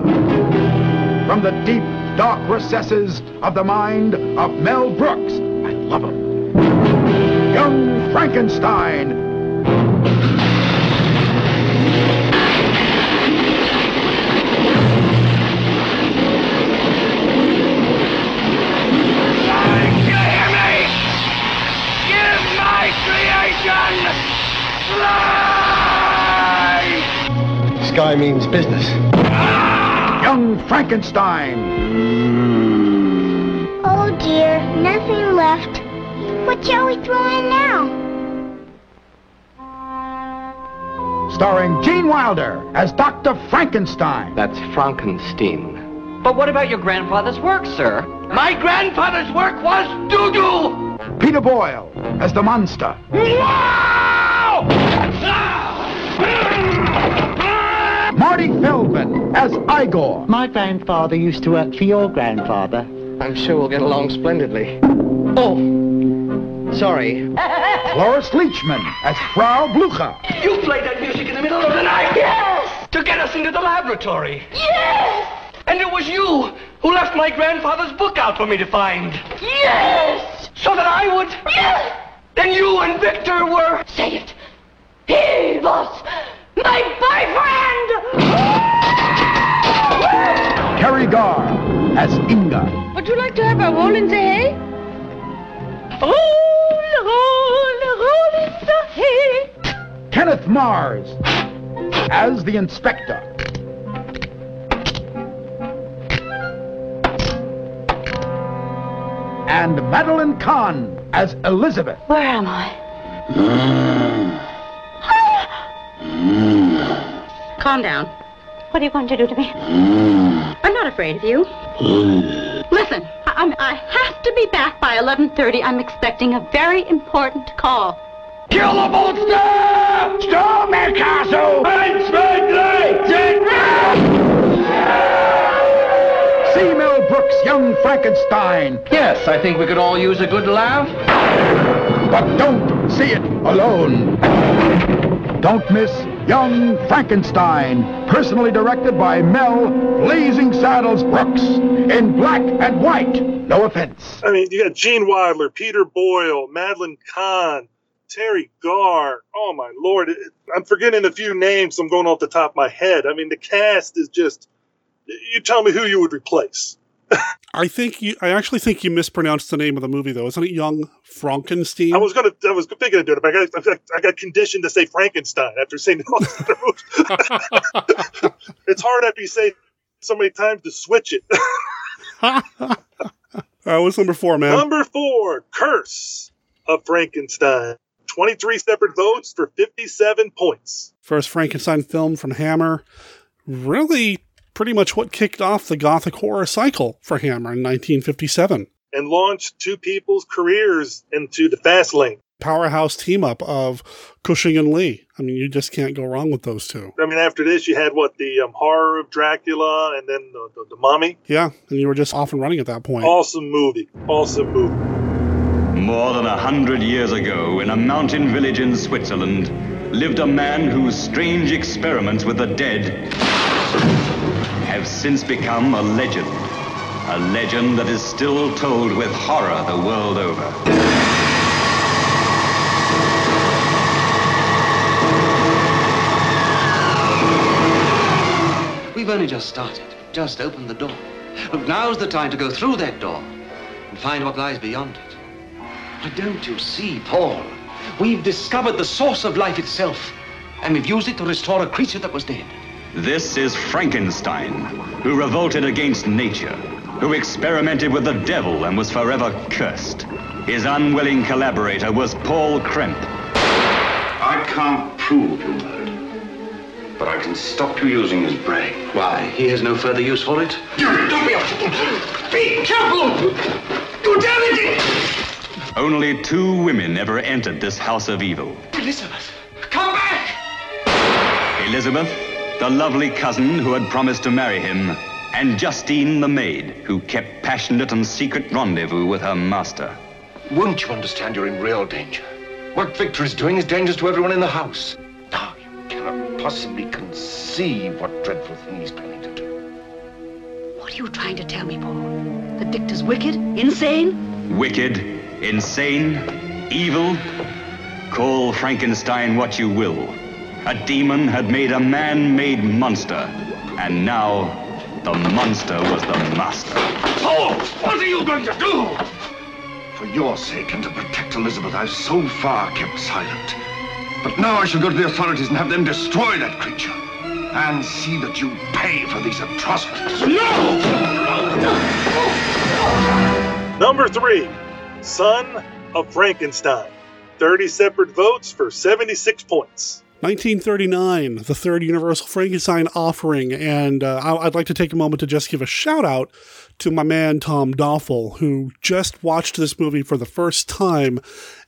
from the deep, dark recesses of the mind of Mel Brooks. I love him. Young Frankenstein. Creation life! Sky means business. Young Frankenstein. Oh dear, nothing left. What shall we throw in now? Starring Gene Wilder as Dr. Frankenstein. That's Frankenstein. But what about your grandfather's work, sir? My grandfather's work was doo-doo! Peter Boyle as the monster. Wow! Marty Feldman as Igor. My grandfather used to work for your grandfather. I'm sure we'll get along splendidly. Oh, sorry. Cloris Leachman as Frau Blucher. You played that music in the middle of the night? Yes! To get us into the laboratory? Yes! And it was you who left my grandfather's book out for me to find? Yes! So that I would? Yes! Then you and Victor were... Say it! He was my boyfriend! Teri Garr as Inga. Would you like to have a roll in the hay? Roll, roll, roll in the hay. Kenneth Mars as the inspector. And Madeline Kahn as Elizabeth. Where am I? Calm down. What are you going to do to me? I'm not afraid of you. Listen, I, I'm, I have to be back by 11.30. I'm expecting a very important call. Kill the monster! Storm the castle! And See Mel Brooks' Young Frankenstein. Yes, I think we could all use a good laugh. But don't see it alone. Don't miss Young Frankenstein, personally directed by Mel Blazing Saddles Brooks, in black and white. No offense. I mean, you got Gene Wilder, Peter Boyle, Madeline Kahn, Teri Garr. Oh my lord, I'm forgetting a few names. I'm going off the top of my head. I mean, the cast is just. You tell me who you would replace. I think you. I actually think you mispronounced the name of the movie, though. Isn't it Young Frankenstein? I was gonna. I was thinking of doing it, but I got, I got, conditioned to say Frankenstein after saying all the movies. it's hard after you say so many times to switch it. All right, what's number four, man? Number four, Curse of Frankenstein. 23 separate votes for 57 points. First Frankenstein film from Hammer. Really, pretty much what kicked off the gothic horror cycle for Hammer in 1957. And launched two people's careers into the fast lane. Powerhouse team up of Cushing and Lee. I mean, you just can't go wrong with those two. I mean, after this, you had what the um, horror of Dracula, and then the, the, the Mummy. Yeah, and you were just off and running at that point. Awesome movie. Awesome movie. More than a hundred years ago, in a mountain village in Switzerland, lived a man whose strange experiments with the dead have since become a legend. A legend that is still told with horror the world over. We've only just started, just opened the door. But now's the time to go through that door and find what lies beyond it. Why don't you see, Paul? We've discovered the source of life itself, and we've used it to restore a creature that was dead. This is Frankenstein, who revolted against nature, who experimented with the devil and was forever cursed. His unwilling collaborator was Paul Krempe. I can't prove you murdered, but I can stop you using his brain. Why, he has no further use for it? Don't be a fool! Be careful! You damage it! Only two women ever entered this house of evil. Elizabeth, come back! Elizabeth, the lovely cousin who had promised to marry him, and Justine the maid, who kept passionate and secret rendezvous with her master. Won't you understand you're in real danger? What Victor is doing is dangerous to everyone in the house. Now, you cannot possibly conceive what dreadful thing he's planning to do. What are you trying to tell me, Paul? That Victor's wicked? Insane? Wicked, insane, evil. Call Frankenstein what you will. A demon had made a man-made monster. And now, the monster was the master. Paul, what are you going to do? For your sake and to protect Elizabeth, I've so far kept silent. But now I shall go to the authorities and have them destroy that creature. And see that you pay for these atrocities. No! Number three, Son of Frankenstein. 30 separate votes for 76 points. 1939, the third Universal Frankenstein offering. And uh, I'd like to take a moment to just give a shout out to my man Tom Doffel, who just watched this movie for the first time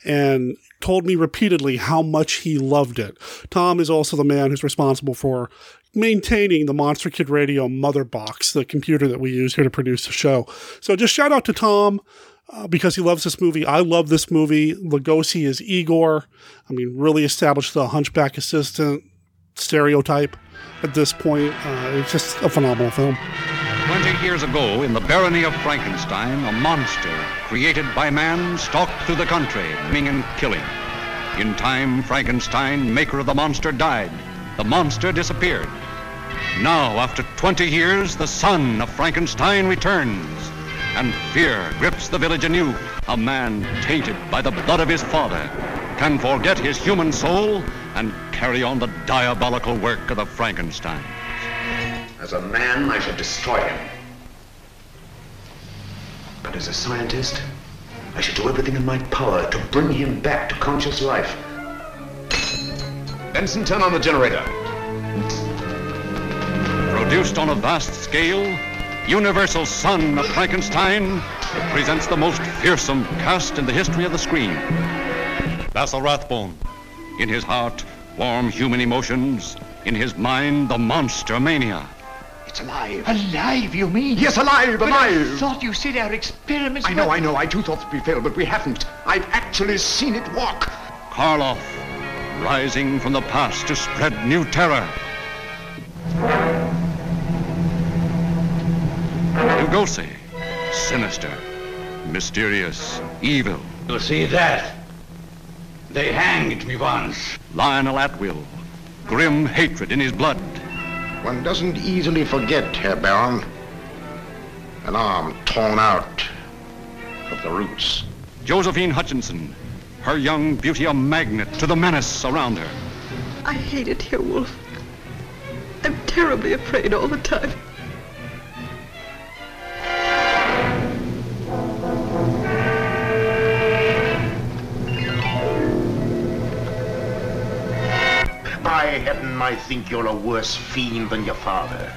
and told me repeatedly how much he loved it. Tom is also the man who's responsible for maintaining the Monster Kid Radio mother box, the computer that we use here to produce the show. So just shout out to Tom. Uh, because he loves this movie. I love this movie. Lugosi is Igor. I mean, really established the hunchback assistant stereotype at this point. Uh, it's just a phenomenal film. Twenty years ago, in the barony of Frankenstein, a monster created by man stalked through the country, maiming and killing. In time, Frankenstein, maker of the monster, died. The monster disappeared. Now, after 20 years, the son of Frankenstein returns, and fear grips the village anew. A man tainted by the blood of his father can forget his human soul and carry on the diabolical work of the Frankenstein. As a man, I should destroy him. But as a scientist, I should do everything in my power to bring him back to conscious life. Benson, turn on the generator. Produced on a vast scale, Universal Son of Frankenstein presents the most fearsome cast in the history of the screen. Basil Rathbone. In his heart, warm human emotions. In his mind, the monster mania. It's alive. Alive, you mean? Yes, alive, But I alive. thought you said our experiments I know, I know. I too thought we failed, but we haven't. I've actually seen it walk. Karloff, rising from the past to spread new terror. Lugosi, sinister, mysterious, evil. You see that? They hanged me once. Lionel Atwill, grim hatred in his blood. One doesn't easily forget, Herr Baron. An arm torn out of the roots. Josephine Hutchinson, her young beauty a magnet to the menace around her. I hate it here, Wolf. I'm terribly afraid all the time. By heaven, I think you're a worse fiend than your father.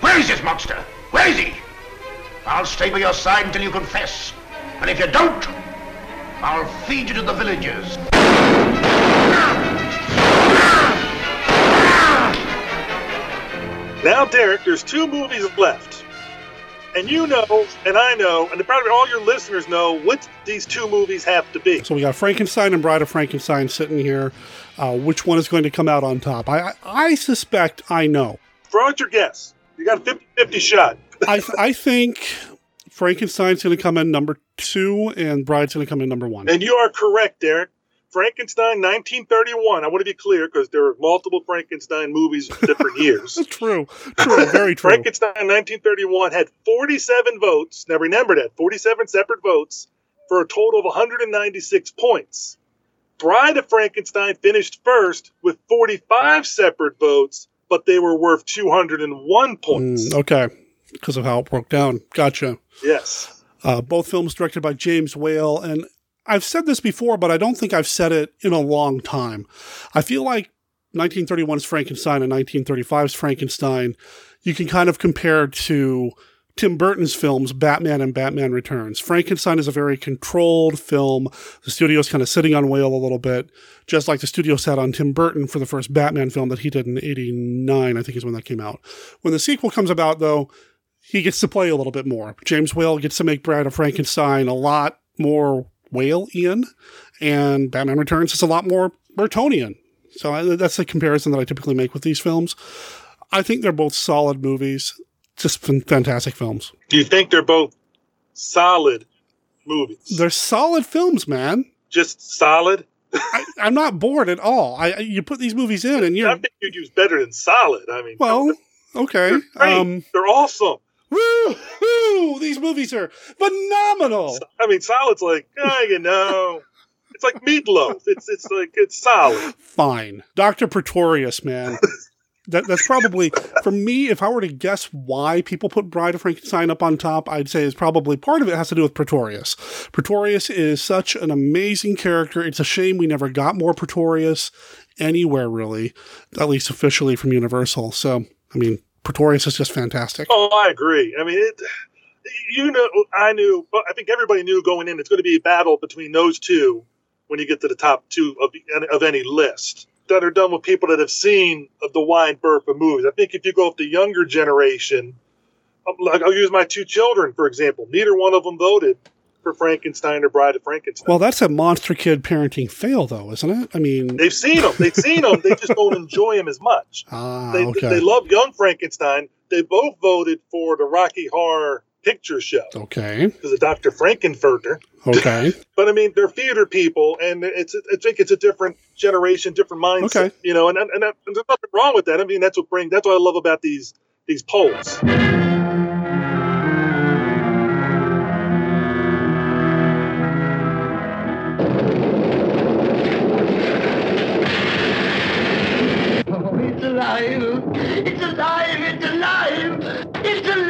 Where is this monster? Where is he? I'll stay by your side until you confess. And if you don't, I'll feed you to the villagers. Now, Derek, there's two movies left. And you know, and I know, and probably all your listeners know what these two movies have to be. So we got Frankenstein and Bride of Frankenstein sitting here. Uh, which one is going to come out on top? I, I, suspect I know. Throw out your guess. You got a 50 50 shot. I, I think Frankenstein's going to come in number two and Bride's going to come in number one. And you are correct, Derek. Frankenstein 1931. I want to be clear because there are multiple Frankenstein movies of different years. true. True. Very true. Frankenstein 1931 had 47 votes. Now remember that 47 separate votes for a total of 196 points. Bride of Frankenstein finished first with 45 separate votes, but they were worth 201 points. Mm, okay. Because of how it broke down. Gotcha. Yes. Uh, both films directed by James Whale. And I've said this before, but I don't think I've said it in a long time. I feel like 1931's Frankenstein and 1935's Frankenstein, you can kind of compare to Tim Burton's films, Batman and Batman Returns. Frankenstein is a very controlled film. The studio's kind of sitting on Whale a little bit, just like the studio sat on Tim Burton for the first Batman film that he did in 89, I think is when that came out. When the sequel comes about, though, he gets to play a little bit more. James Whale gets to make Bride of Frankenstein a lot more Whale-ian, and Batman Returns is a lot more Burtonian. So I, that's the comparison that I typically make with these films. I think they're both solid movies, just fan- fantastic films. Do you think they're both solid movies? They're solid films, man. Just solid? I, I'm not bored at all. I, you put these movies in, and you're I think you'd use better than solid. I mean, well, okay. they're. Um, they're awesome. woo, these movies are phenomenal. I mean, solid's like, oh, you know, it's like meatloaf. It's it's like it's solid. Fine, Doctor Pretorius, man. That, that's probably for me. If I were to guess why people put Bride of Frankenstein up on top, I'd say is probably part of it has to do with Pretorius. Pretorius is such an amazing character. It's a shame we never got more Pretorius anywhere, really, at least officially from Universal. So, I mean, Pretorius is just fantastic. Oh, I agree. I mean, it, you know, I knew. I think everybody knew going in. It's going to be a battle between those two when you get to the top two of of any list that are done with people that have seen of the wine Burpa movies. I think if you go with the younger generation, um, like I'll use my two children for example. Neither one of them voted for Frankenstein or Bride of Frankenstein. Well, that's a monster kid parenting fail, though, isn't it? I mean, They've seen them. They've seen them. They just don't enjoy them as much. ah, They, okay, they love Young Frankenstein. They both voted for the Rocky Horror Picture Show okay, because of Dr. Frank-N-Furter. okay. But I mean, they're theater people, and it's I think it's a different generation, different mindset. Okay. You know, and and, and there's nothing wrong with that. I mean, that's what bring that's what I love about these these polls. It's alive! It's alive! It's alive! It's alive!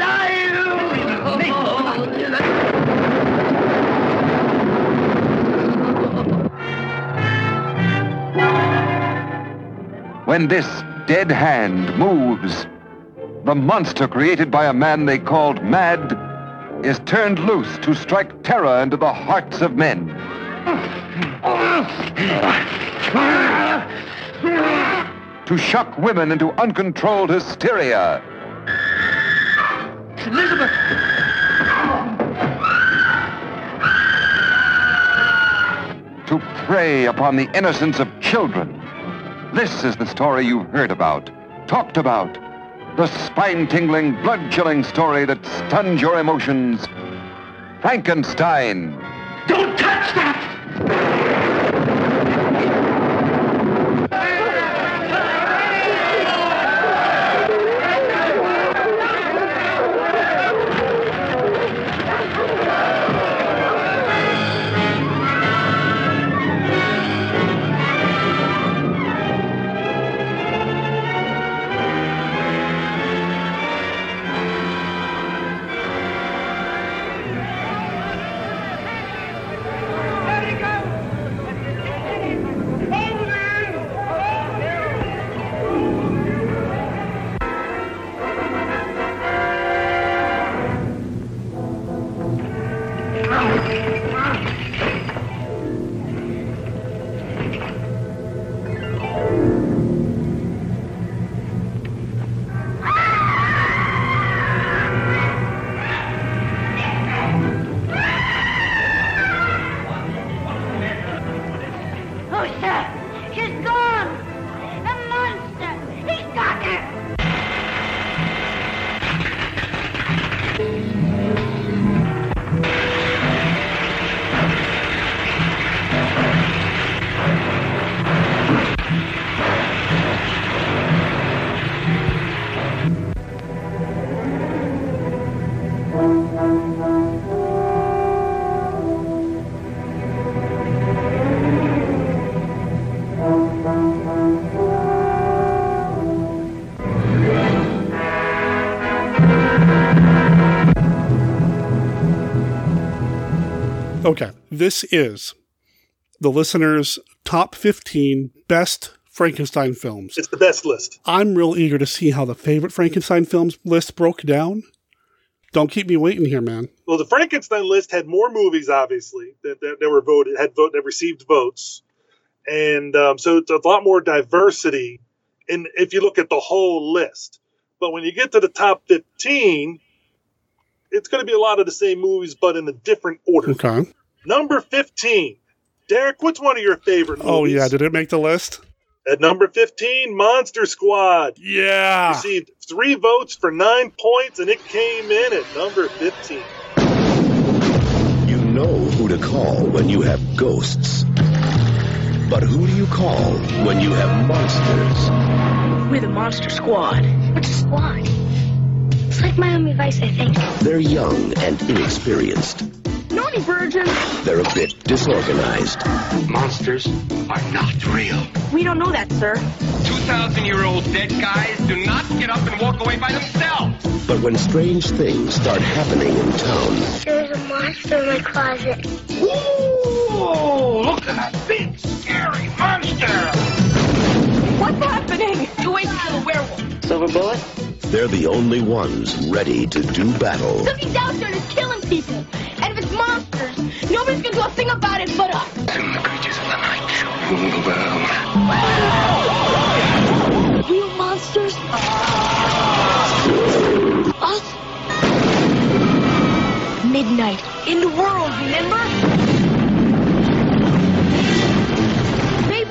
When this dead hand moves, the monster created by a man they called Mad is turned loose to strike terror into the hearts of men. To shock women into uncontrolled hysteria. Elizabeth! To prey upon the innocence of children. This is the story you've heard about, talked about. The spine tingling, blood chilling story that stuns your emotions. Frankenstein. Don't touch that! This is the listeners' top 15 best Frankenstein films. It's the best list. I'm real eager to see how the favorite Frankenstein films list broke down. Don't keep me waiting here, man. Well, the Frankenstein list had more movies, obviously, that, that, that were voted, had vote that received votes, and um, so it's a lot more diversity. In if you look at the whole list, but when you get to the top fifteen, it's going to be a lot of the same movies, but in a different order. Okay. Number 15. Derek, what's one of your favorite movies? Oh yeah, did it make the list? At number 15, Monster Squad. Yeah. Received three votes for nine points, and it came in at number 15. You know who to call when you have ghosts. But who do you call when you have monsters? We're the Monster Squad. What's a squad? It's like Miami Vice, I think. They're young and inexperienced. Naughty virgin. They're a bit disorganized. Monsters are not real. We don't know that, sir. 2,000 year old dead guys do not get up and walk away by themselves. But when strange things start happening in town, There's a monster in my closet. Whoa! Look at that big, scary monster! What's happening? Two ways to kill a werewolf. Silver bullet? They're the only ones ready to do battle. Something's out there that's killing people. And if it's monsters, nobody's gonna do a thing about it but us. Soon the creatures of the night shall rule the world. Real monsters? Us? Midnight. In the world, remember?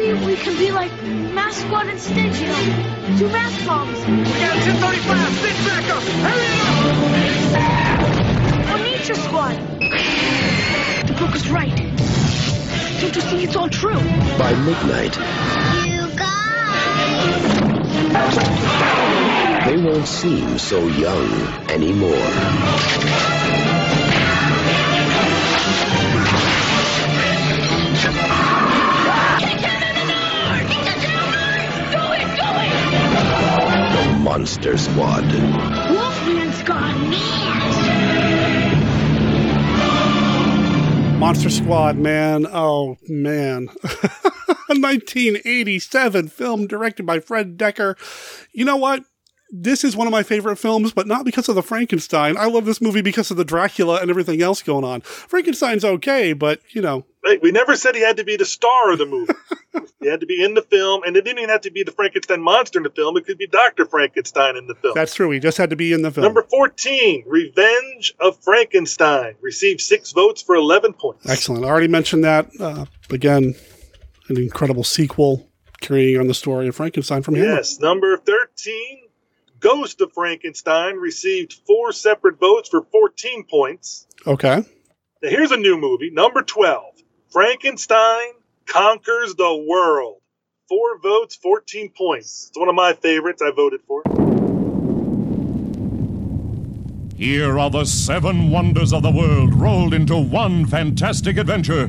Maybe we can be like Mass Squad instead, you? Two mass bombs. We Yeah, 1035, sit back up! Hurry up! Or Nature Squad. The book is right. Don't you see it's all true? By midnight, You guys! they won't seem so young anymore. Monster Squad. Wolfman Squad. Monster Squad, man. Oh, man. A 1987 film directed by Fred Dekker. You know what? This is one of my favorite films, but not because of the Frankenstein. I love this movie because of the Dracula and everything else going on. Frankenstein's okay, but, you know. We never said he had to be the star of the movie. he had to be in the film, and it didn't even have to be the Frankenstein monster in the film. It could be Dr. Frankenstein in the film. That's true. He just had to be in the film. Number 14, Revenge of Frankenstein. Received six votes for 11 points. Excellent. I already mentioned that. Uh, again, an incredible sequel carrying on the story of Frankenstein from here. Yes. Number 13, Ghost of Frankenstein. Received four separate votes for 14 points. Okay. Now, here's a new movie. Number 12, Frankenstein Conquers the World. Four votes, 14 points. It's one of my favorites. I voted for. Here are the seven wonders of the world rolled into one fantastic adventure.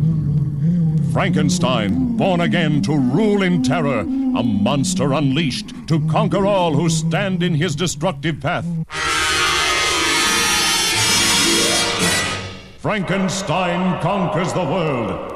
Frankenstein, born again to rule in terror, a monster unleashed to conquer all who stand in his destructive path. Frankenstein conquers the world.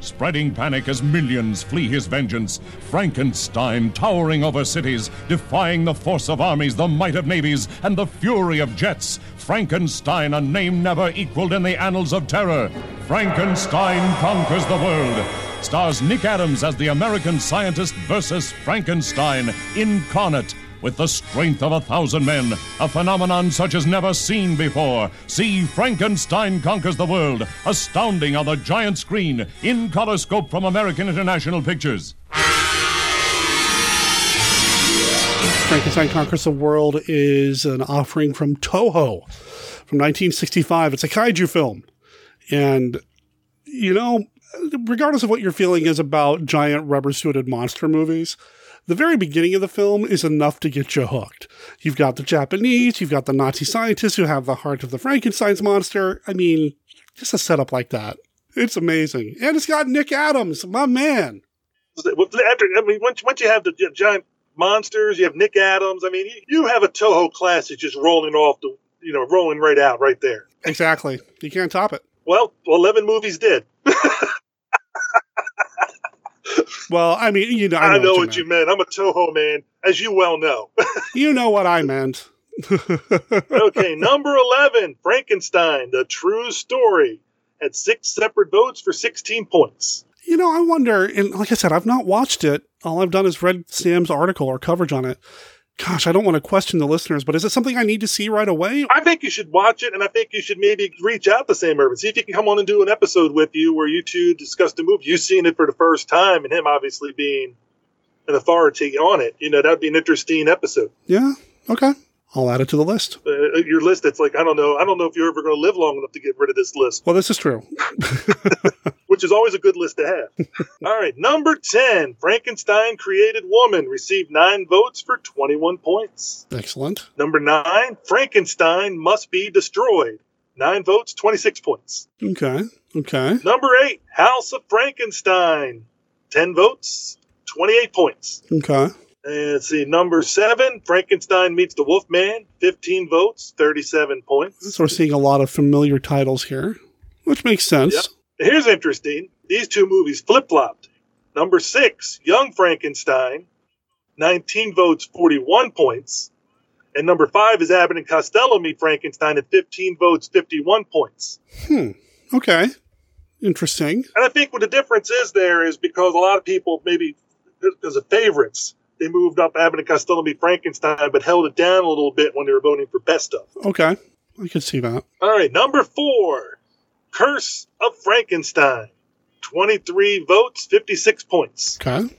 Spreading panic as millions flee his vengeance, Frankenstein towering over cities, defying the force of armies, the might of navies, and the fury of jets. Frankenstein, a name never equaled in the annals of terror. Frankenstein conquers the world. Stars Nick Adams as the American scientist versus Frankenstein, incarnate with the strength of a thousand men, a phenomenon such as never seen before. See Frankenstein Conquers the World, astounding on the giant screen, in color scope from American International Pictures. Frankenstein Conquers the World is an offering from Toho from 1965. It's a kaiju film. And, you know, regardless of what your feeling is about giant rubber suited monster movies, the very beginning of the film is enough to get you hooked. You've got the Japanese, you've got the Nazi scientists who have the heart of the Frankenstein's monster. I mean, just a setup like that. It's amazing. And it's got Nick Adams, my man. After, I mean, once, once you have the giant monsters, you have Nick Adams. I mean, you have a Toho classic just rolling off the, you know, rolling right out right there. Exactly. You can't top it. Well, 11 movies did. Well, I mean, you know, I, I know, you what you meant. I'm a Toho man, as you well know. You know what I meant. okay, number 11, Frankenstein, the true story, had six separate votes for 16 points. You know, I wonder, and like I said, I've not watched it. All I've done is read Sam's article or coverage on it. Gosh, I don't want to question the listeners, but is it something I need to see right away? I think you should watch it, and I think you should maybe reach out to Sam Irvin, see if he can come on and do an episode with you where you two discuss the movie. You've seen it for the first time, and him obviously being an authority on it. You know, that'd be an interesting episode. Yeah. Okay. I'll add it to the list. Uh, your list, it's like I don't know. I don't know if you're ever going to live long enough to get rid of this list. Well, this is true. which is always a good list to have. All right, number 10, Frankenstein Created Woman received 9 votes for 21 points. Excellent. Number 9, Frankenstein Must Be Destroyed. 9 votes, 26 points. Okay. Okay. Number 8, House of Frankenstein. 10 votes, 28 points. Okay. And let's see, number 7, Frankenstein Meets the Wolfman. 15 votes, 37 points. So we're seeing a lot of familiar titles here, which makes sense. Yep. Here's interesting. These two movies flip flopped. Number six, Young Frankenstein, 19 votes, 41 points. And number five is Abbott and Costello Meet Frankenstein at 15 votes, 51 points. Hmm. Okay. Interesting. And I think what the difference is there is because a lot of people, maybe because of favorites, they moved up Abbott and Costello Meet Frankenstein, but held it down a little bit when they were voting for best of. Okay. I can see that. All right. Number four, Curse of Frankenstein. 23 votes, 56 points. Okay.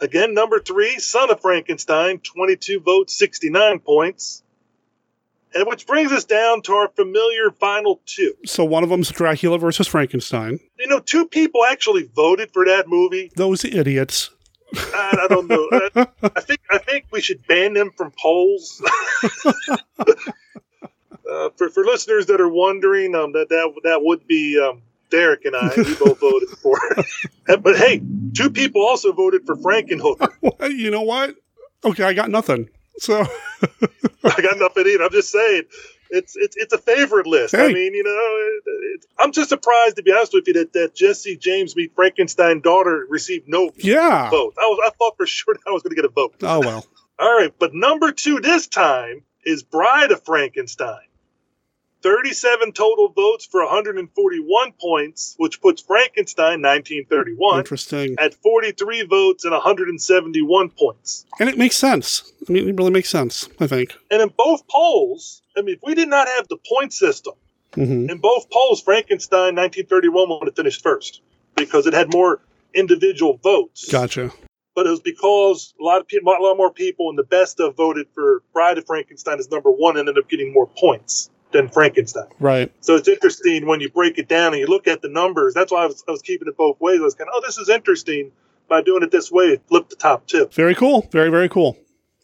Again, number three, Son of Frankenstein, 22 votes, 69 points. And which brings us down to our familiar final two. So one of them's Dracula versus Frankenstein. You know, two people actually voted for that movie. Those idiots. I, I don't know. I, I, think I think we should ban them from polls. uh, for for listeners that are wondering, um, that that that would be um, Derek and I. We both voted for. it. but hey, two people also voted for Frankenhooker. you know what? Okay, I got nothing. So I got nothing either. I'm just saying. It's, it's it's a favorite list. Hey. I mean, you know, it, it, I'm just surprised to be honest with you that, that Jesse James meet Frankenstein daughter received no Yeah. vote. I was I thought for sure that I was going to get a vote. Oh well. All right, but number two this time is Bride of Frankenstein. 37 total votes for 141 points, which puts Frankenstein 1931 Interesting. at 43 votes and 171 points. And it makes sense. I mean, it really makes sense, I think. And in both polls, I mean, if we did not have the point system, hmm in both polls, Frankenstein 1931 would have finished first because it had more individual votes. Gotcha. But it was because a lot of people, a lot more people in the best of voted for Bride of Frankenstein as number one and ended up getting more points than Frankenstein. Right. So it's interesting when you break it down and you look at the numbers. That's why I was, I was keeping it both ways. I was kind of, oh, this is interesting. By doing it this way, flip the top two. Very cool. Very, very cool.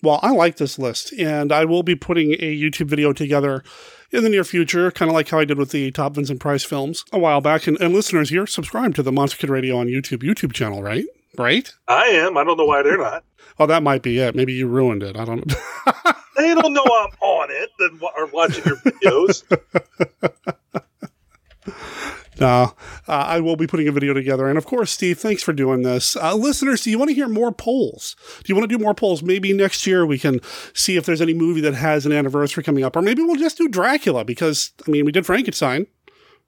Well, I like this list, and I will be putting a YouTube video together in the near future, kind of like how I did with the top Vincent Price films a while back. And, and listeners, you're subscribed to the Monster Kid Radio on YouTube YouTube channel, right? Right? I am. I don't know why they're not. Oh, that might be it. Maybe you ruined it. I don't know. They don't know I'm on it are watching your videos. No, uh, I will be putting a video together. And of course, Steve, thanks for doing this. Uh, listeners, do you want to hear more polls? Do you want to do more polls? Maybe next year we can see if there's any movie that has an anniversary coming up. Or maybe we'll just do Dracula because, I mean, we did Frankenstein.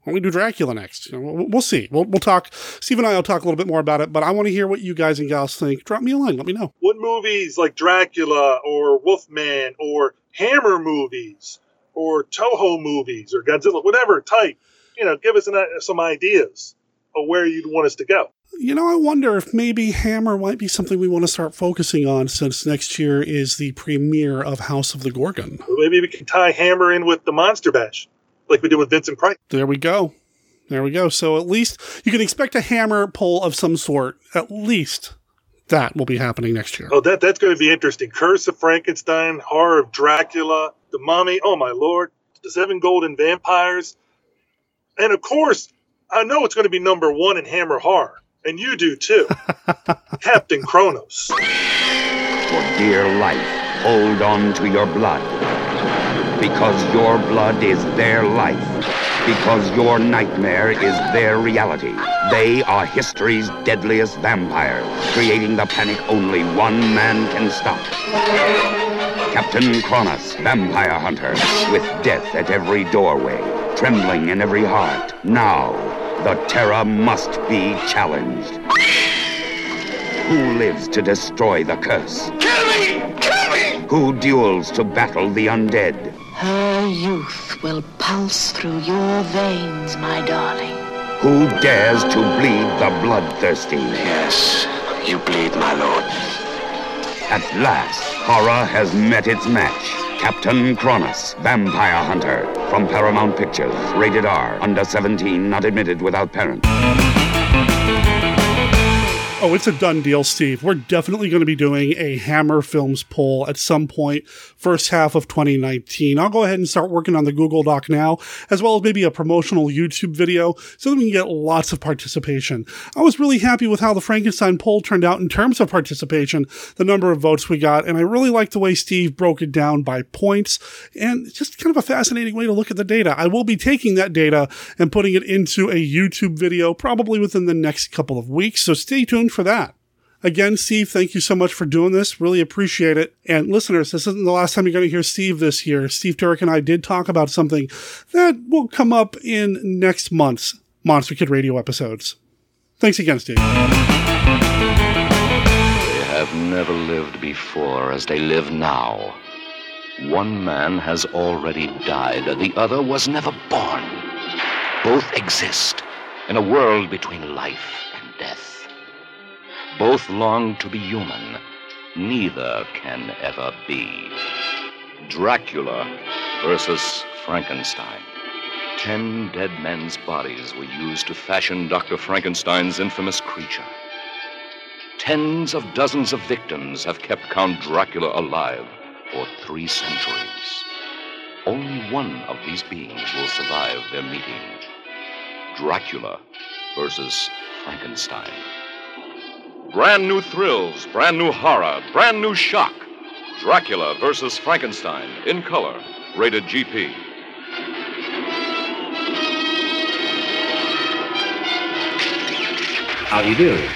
Why don't we do Dracula next? You know, we'll, we'll see. We'll, we'll talk. Steve and I will talk a little bit more about it, but I want to hear what you guys and gals think. Drop me a line. Let me know. what movies like Dracula or Wolfman or Hammer movies or Toho movies or Godzilla, whatever type, you know, give us an, uh, some ideas of where you'd want us to go. You know, I wonder if maybe Hammer might be something we want to start focusing on since next year is the premiere of House of the Gorgon. Maybe we can tie Hammer in with the Monster Bash, like we did with Vincent Price. There we go. There we go. So at least you can expect a hammer pull of some sort. At least that will be happening next year. Oh, that that's going to be interesting. Curse of Frankenstein, Horror of Dracula, The Mummy. Oh my lord, The Seven Golden Vampires, and of course, I know it's going to be number one in Hammer Horror, and you do too, Captain Kronos. For dear life, hold on to your blood. Because your blood is their life. Because your nightmare is their reality. They are history's deadliest vampires, creating the panic only one man can stop. Captain Kronos, vampire hunter, with death at every doorway, trembling in every heart. Now, the terror must be challenged. Who lives to destroy the curse? Kill me! Kill me! Who duels to battle the undead? Her youth will pulse through your veins, my darling. Who dares to bleed the bloodthirsty? Yes, you bleed, my lord. At last, horror has met its match. Captain Kronos, Vampire Hunter, from Paramount Pictures, rated R, under 17, not admitted without parent. Oh, it's a done deal, Steve. We're definitely going to be doing a Hammer Films poll at some point, first half of 2019. I'll go ahead and start working on the Google Doc now, as well as maybe a promotional YouTube video, so that we can get lots of participation. I was really happy with how the Frankenstein poll turned out in terms of participation, the number of votes we got, and I really like the way Steve broke it down by points, and just kind of a fascinating way to look at the data. I will be taking that data and putting it into a YouTube video probably within the next couple of weeks, so stay tuned for that. Again, Steve, thank you so much for doing this. Really appreciate it. And listeners, this isn't the last time you're going to hear Steve this year. Steve Turek and I did talk about something that will come up in next month's Monster Kid Radio episodes. Thanks again, Steve. They have never lived before as they live now. One man has already died, the other was never born. Both exist in a world between life. Both long to be human. Neither can ever be. Dracula versus Frankenstein. Ten dead men's bodies were used to fashion Dr. Frankenstein's infamous creature. Tens of dozens of victims have kept Count Dracula alive for three centuries. Only one of these beings will survive their meeting Dracula versus Frankenstein. Brand new thrills, brand new horror, brand new shock. Dracula versus Frankenstein in color, rated GP. How do you do?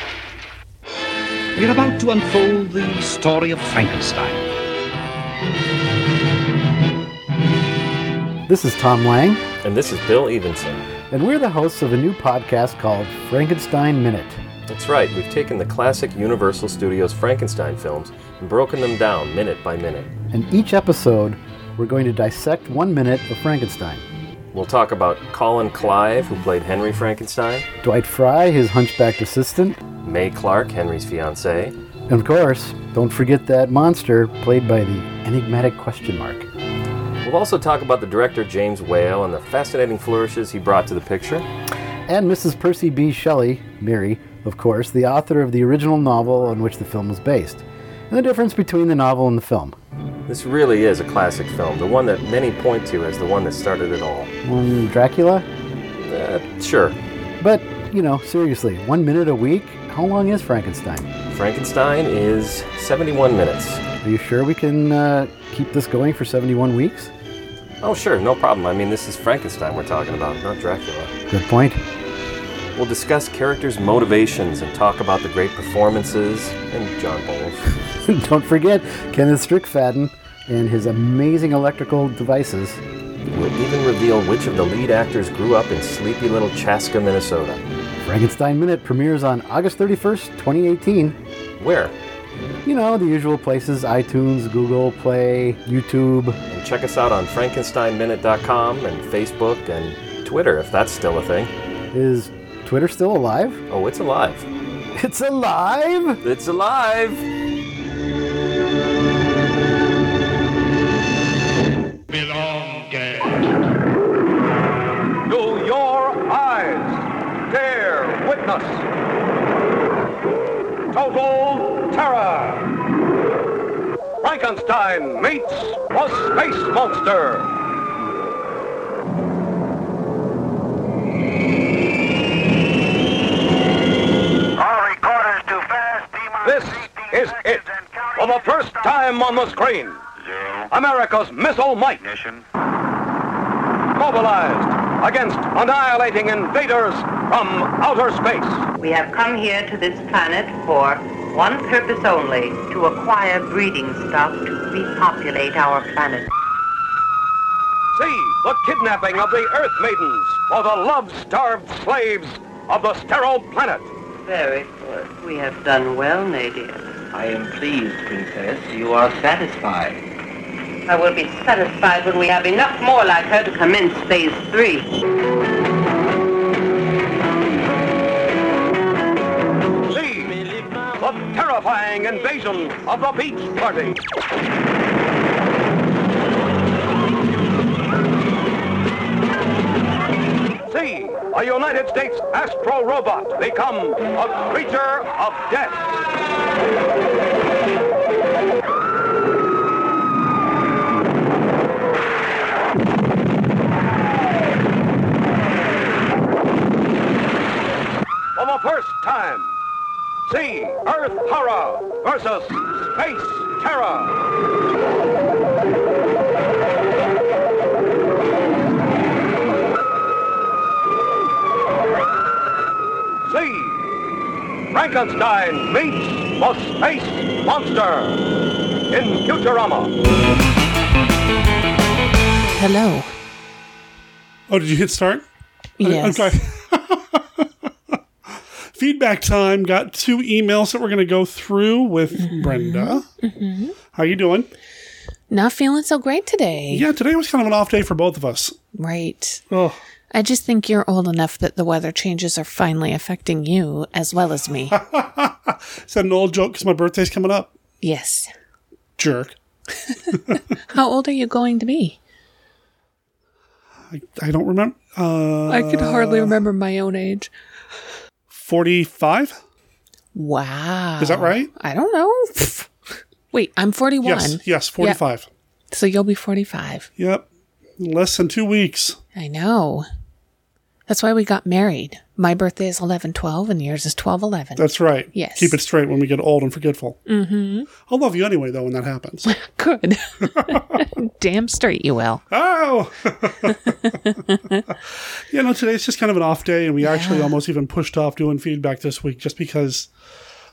We're about to unfold the story of Frankenstein. This is Tom Lang. And this is Bill Evenson. And we're the hosts of a new podcast called Frankenstein Minute. That's right, we've taken the classic Universal Studios Frankenstein films and broken them down minute by minute. In each episode, we're going to dissect one minute of Frankenstein. We'll talk about Colin Clive, who played Henry Frankenstein, Dwight Frye, his hunchbacked assistant, Mae Clarke, Henry's fiancée, and of course, don't forget that monster played by the enigmatic question mark. We'll also talk about the director James Whale and the fascinating flourishes he brought to the picture. And Mrs. Percy B. Shelley, Mary, of course, the author of the original novel on which the film was based, and the difference between the novel and the film. This really is a classic film, the one that many point to as the one that started it all. Um, Dracula? Uh, sure. But, you know, seriously, one minute a week? How long is Frankenstein? Frankenstein is 71 minutes. Are you sure we can uh, keep this going for 71 weeks? Oh, sure, no problem. I mean, this is Frankenstein we're talking about, not Dracula. Good point. We'll discuss characters' motivations and talk about the great performances and John Boles. Don't forget Kenneth Strickfaden and his amazing electrical devices. We'll even reveal which of the lead actors grew up in sleepy little Chaska, Minnesota. Frankenstein Minute premieres on August 31st, 2018. Where? You know, the usual places iTunes, Google Play, YouTube. And check us out on FrankensteinMinute.com and Facebook and Twitter, if that's still a thing. Is Twitter still alive? Oh, it's alive. It's alive? It's alive! Belong dead. Do your eyes dare witness total terror? Frankenstein meets a space monster. Is it. For the first time on the screen, America's missile might mobilized against annihilating invaders from outer space. We have come here to this planet for one purpose only, to acquire breeding stock to repopulate our planet. See the kidnapping of the Earth Maidens for the love-starved slaves of the sterile planet. Very good. We have done well, Nadia. I am pleased, Princess. You are satisfied. I will be satisfied when we have enough more like her to commence phase three. See the terrifying invasion of the Beach Party. See a United States astro robot become a creature of death. For the first time, see Earth horror versus space terror. Frankenstein meets the space monster in Futurama. Hello. Oh, did you hit start? Yes. Okay. Feedback time. Got two emails that we're going to go through with Brenda. hmm How you doing? Not feeling so great today. Yeah, today was kind of an off day for both of us. Right. Oh. I just think you're old enough that the weather changes are finally affecting you as well as me. Is that an old joke because my birthday's coming up? yes. Jerk. How old are you going to be? I, I don't remember. Uh, I could hardly remember my own age. 45? Wow. Is that right? I don't know. Wait, I'm 41. Yes, yes, 45. Yeah. So you'll be 45. Yep. Less than two weeks. I know. That's why we got married. My birthday is 11 12 and yours is 12 11. That's right. Yes. Keep it straight when we get old and forgetful. Mm-hmm. I'll love you anyway, though, when that happens. Good. Damn straight you will. Oh! yeah, no, today's just kind of an off day, and we actually almost even pushed off doing feedback this week just because,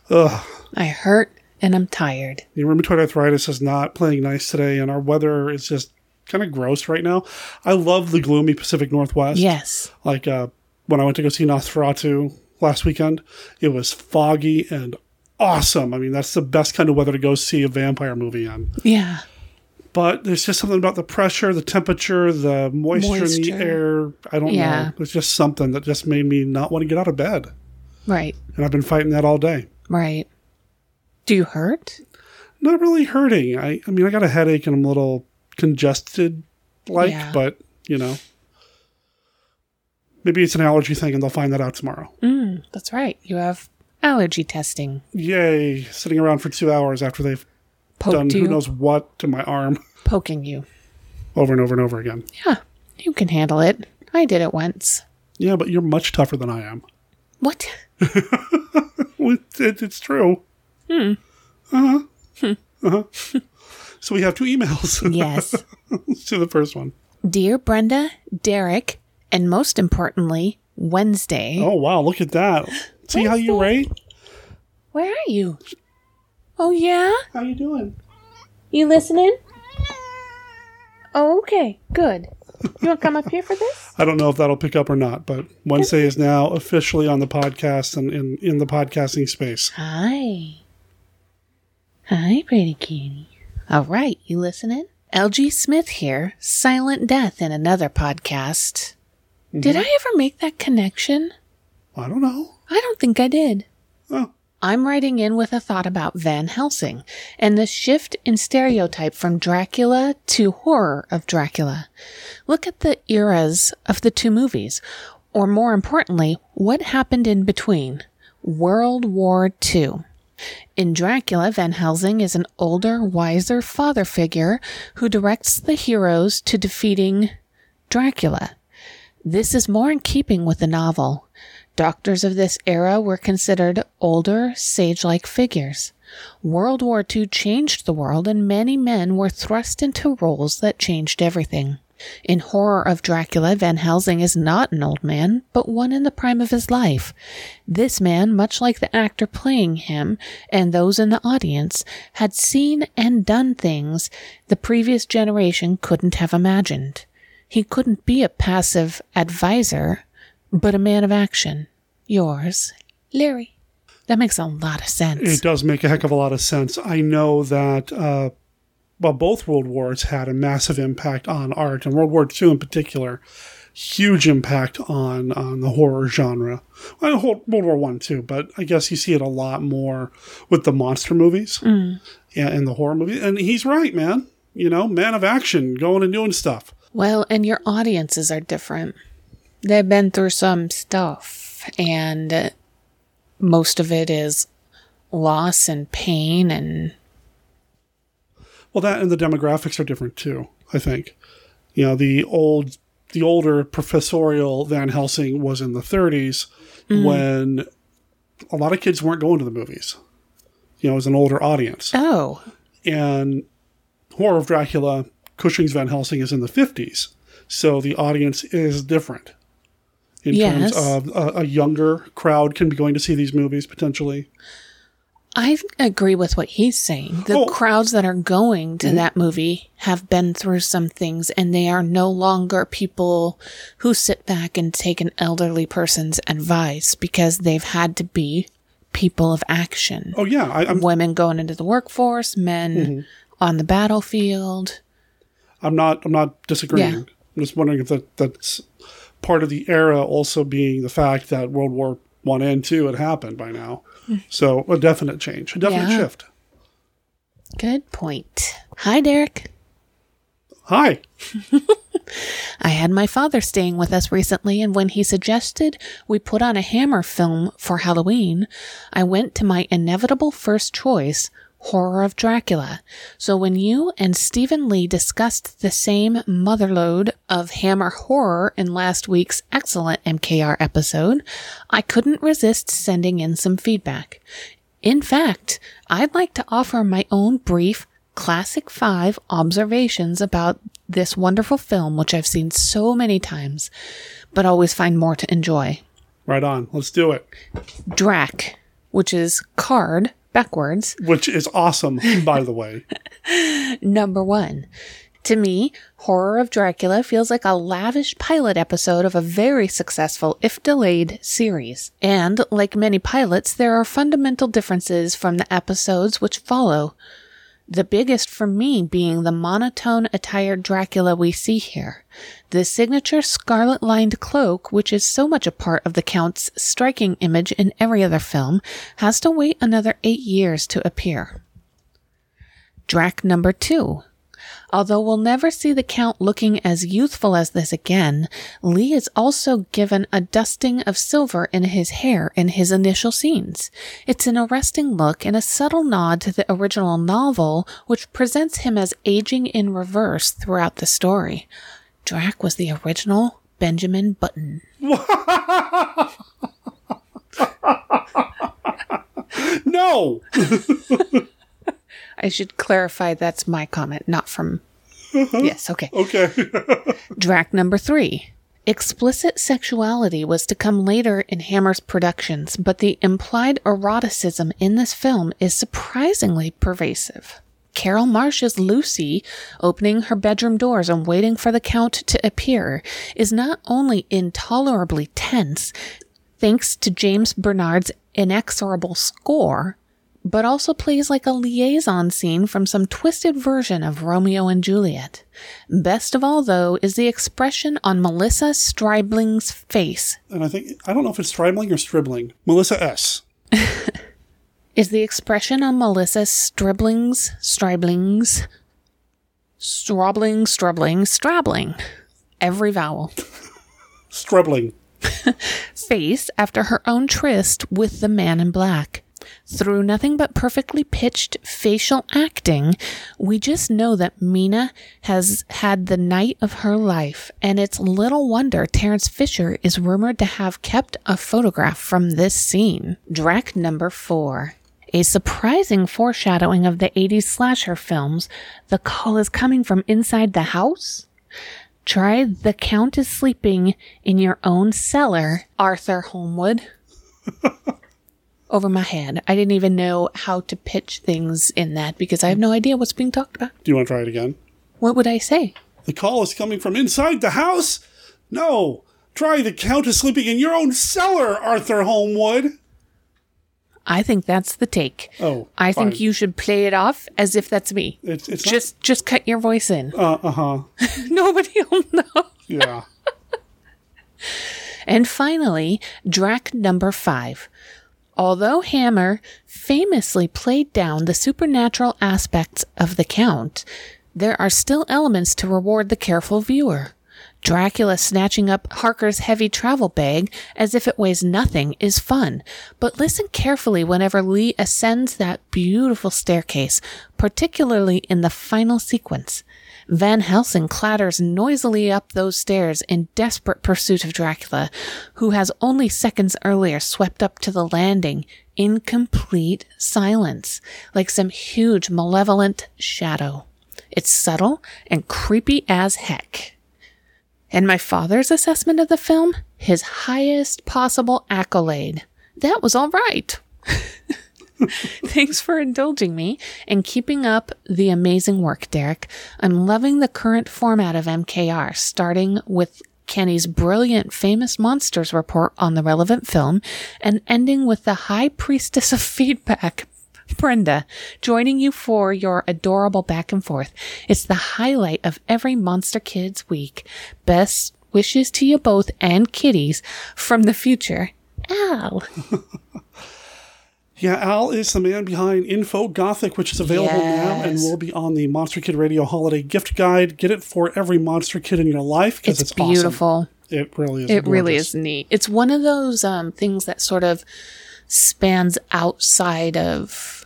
ugh. I hurt and I'm tired. The rheumatoid arthritis is not playing nice today, and our weather is just kind of gross right now. I love the gloomy Pacific Northwest. Yes. Like uh, when I went to go see Nosferatu last weekend, it was foggy and awesome. I mean, that's the best kind of weather to go see a vampire movie in. Yeah. But there's just something about the pressure, the temperature, the moisture, in the air. I don't Yeah. know. There's just something that just made me not want to get out of bed. Right. And I've been fighting that all day. Right. Do you hurt? Not really hurting. I, I mean, I got a headache and I'm a little congested, like, Yeah. but, you know. Maybe it's an allergy thing and they'll find that out tomorrow. Mm, that's right. You have allergy testing. Yay. Sitting around for two hours after they've Poked done you. who knows what to my arm Poking you. over and over and over again. Yeah. You can handle it. I did it once. Yeah, but you're much tougher than I am. What? It- it- it's true. Hmm. Uh huh. Uh huh. so we have two emails. Yes. Let's do the first one. Dear Brenda, Derek, and most importantly, Wednesday. Oh wow, look at that. See how you rate? Where are you? Oh yeah? How you doing? You listening? Oh, okay. Good. You want to come up here for this? I don't know if that'll pick up or not, but Wednesday is now officially on the podcast and in, in the podcasting space. Hi. Hi, pretty kitty. All right, you listening? LG Smith here, Silent Death in another podcast. Mm-hmm. Did I ever make that connection? I don't know. I don't think I did. Oh. I'm writing in with a thought about Van Helsing and the shift in stereotype from Dracula to horror of Dracula. Look at the eras of the two movies, or more importantly, what happened in between. World War II. In Dracula, Van Helsing is an older, wiser father figure who directs the heroes to defeating Dracula. This is more in keeping with the novel. Doctors of this era were considered older, sage like figures. World War II changed the world, and many men were thrust into roles that changed everything. In Horror of Dracula, Van Helsing is not an old man, but one in the prime of his life. This man, much like the actor playing him and those in the audience, had seen and done things the previous generation couldn't have imagined. He couldn't be a passive advisor, but a man of action. Yours, Larry. That makes a lot of sense. It does make a heck of a lot of sense. I know that, uh, well, both World Wars had a massive impact on art, and World War II in particular, huge impact on on the horror genre. Well, World War One too, but I guess you see it a lot more with the monster movies Mm. yeah, and the horror movies. And he's right, man. You know, man of action, going and doing stuff. Well, and your audiences are different. They've been through some stuff, and most of it is loss and pain and Well, that and the demographics are different too. I think, you know, the old, the older professorial Van Helsing was in the 30s Mhm. when a lot of kids weren't going to the movies. You know, it was an older audience. Oh, and Horror of Dracula, Cushing's Van Helsing is in the 50s, so the audience is different. In Yes. terms of a, a younger crowd can be going to see these movies potentially. I agree with what he's saying. The crowds that are going to that movie have been through some things and they are no longer people who sit back and take an elderly person's advice because they've had to be people of action. Oh yeah, I, women going into the workforce, men Mhm. on the battlefield. I'm not. I'm not disagreeing. Yeah. I'm just wondering if that that's part of the era also being the fact that World War One and Two had happened by now. So a definite change, a definite Yeah. shift. Good point. Hi, Derek. Hi. I had my father staying with us recently, and when he suggested we put on a Hammer film for Halloween, I went to my inevitable first choice, Horror of Dracula. So when you and Stephen Lee discussed the same motherlode of Hammer horror in last week's excellent MKR episode, I couldn't resist sending in some feedback. In fact, I'd like to offer my own brief Classic 5 observations about this wonderful film, which I've seen so many times, but always find more to enjoy. Right on. Let's do it. Drac, which is card backwards, Which is awesome, by the way. number one. To me, Horror of Dracula feels like a lavish pilot episode of a very successful, if delayed, series. And, like many pilots, there are fundamental differences from the episodes which follow. The biggest for me being the monotone attired Dracula we see here. The signature scarlet lined cloak, which is so much a part of the Count's striking image in every other film, has to wait another eight years to appear. Drac number two. Although we'll never see the Count looking as youthful as this again, Lee is also given a dusting of silver in his hair in his initial scenes. It's an arresting look and a subtle nod to the original novel, which presents him as aging in reverse throughout the story. Drac was the original Benjamin Button. no! I should clarify that's my comment, not from. Mm-hmm. Yes, okay. Okay. Drac number three. Explicit sexuality was to come later in Hammer's productions, but the implied eroticism in this film is surprisingly pervasive. Carol Marsh's Lucy, opening her bedroom doors and waiting for the Count to appear, is not only intolerably tense, thanks to James Bernard's inexorable score, but also plays like a liaison scene from some twisted version of Romeo and Juliet. Best of all, though, is the expression on Melissa Stribling's face. And I think, I don't know if it's Stribling or Stribling. Melissa S. Is the expression on Melissa Stribling's, Stribling's, Strobling, Strubling, Strabling, every vowel, Strubling. face after her own tryst with the man in black. Through nothing but perfectly pitched facial acting, we just know that Mina has had the night of her life, and it's little wonder Terence Fisher is rumored to have kept a photograph from this scene. Drac number four. A surprising foreshadowing of the 80s slasher films, the call is coming from inside the house? Try The Count is Sleeping in Your Own Cellar, Arthur Holmwood. Over my head. I didn't even know how to pitch things in that because I have no idea what's being talked about. Do you want to try it again? What would I say? The call is coming from inside the house? No. Try the Count is sleeping in your own cellar, Arthur Holmwood. I think that's the take. Oh, I think you should play it off as if that's me. It's, it's not- just just cut your voice in. Uh huh. Nobody will know. Yeah. And finally, Drac number five. Although Hammer famously played down the supernatural aspects of the Count, there are still elements to reward the careful viewer. Dracula snatching up Harker's heavy travel bag as if it weighs nothing is fun, but listen carefully whenever Lee ascends that beautiful staircase, particularly in the final sequence. Van Helsing clatters noisily up those stairs in desperate pursuit of Dracula, who has only seconds earlier swept up to the landing in complete silence, like some huge malevolent shadow. It's subtle and creepy as heck. And my father's assessment of the film, his highest possible accolade. That was all right. Thanks for indulging me and keeping up the amazing work, Derek. I'm loving the current format of MKR, starting with Kenny's brilliant famous monsters report on the relevant film and ending with the high priestess of feedback, Brenda, joining you for your adorable back and forth. It's the highlight of every Monster Kids week. Best wishes to you both and kitties from the future. Al. Yeah, Al is the man behind Info Gothic, which is available now and will be on the Monster Kid Radio Holiday Gift Guide. Get it for every monster kid in your life because It's it's, awesome. beautiful. It really is. It really is neat. It's one of those um, things that sort of spans outside of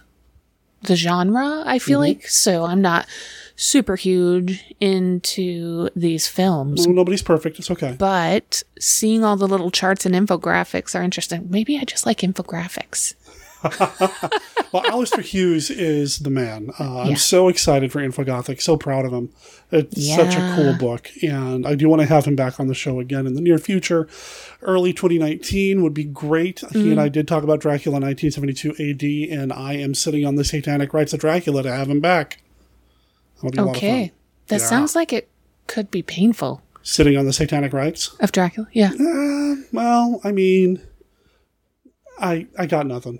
the genre, I feel Mhm. like. So I'm not super huge into these films. Well, nobody's perfect. It's okay. But seeing all the little charts and infographics are interesting. Maybe I just like infographics. well, Alistair Hughes is the man. Uh, I'm so excited for Infogothic. So proud of him. It's such a cool book, and I do want to have him back on the show again in the near future. Early 2019 would be great. He Mm. and I did talk about Dracula 1972 AD, and I am sitting on the satanic Rites of Dracula to have him back. That'll a lot of Okay. That Yeah. sounds like it could be painful. Sitting on the satanic Rites Of Dracula? Yeah. Uh, well, I mean, I I got nothing.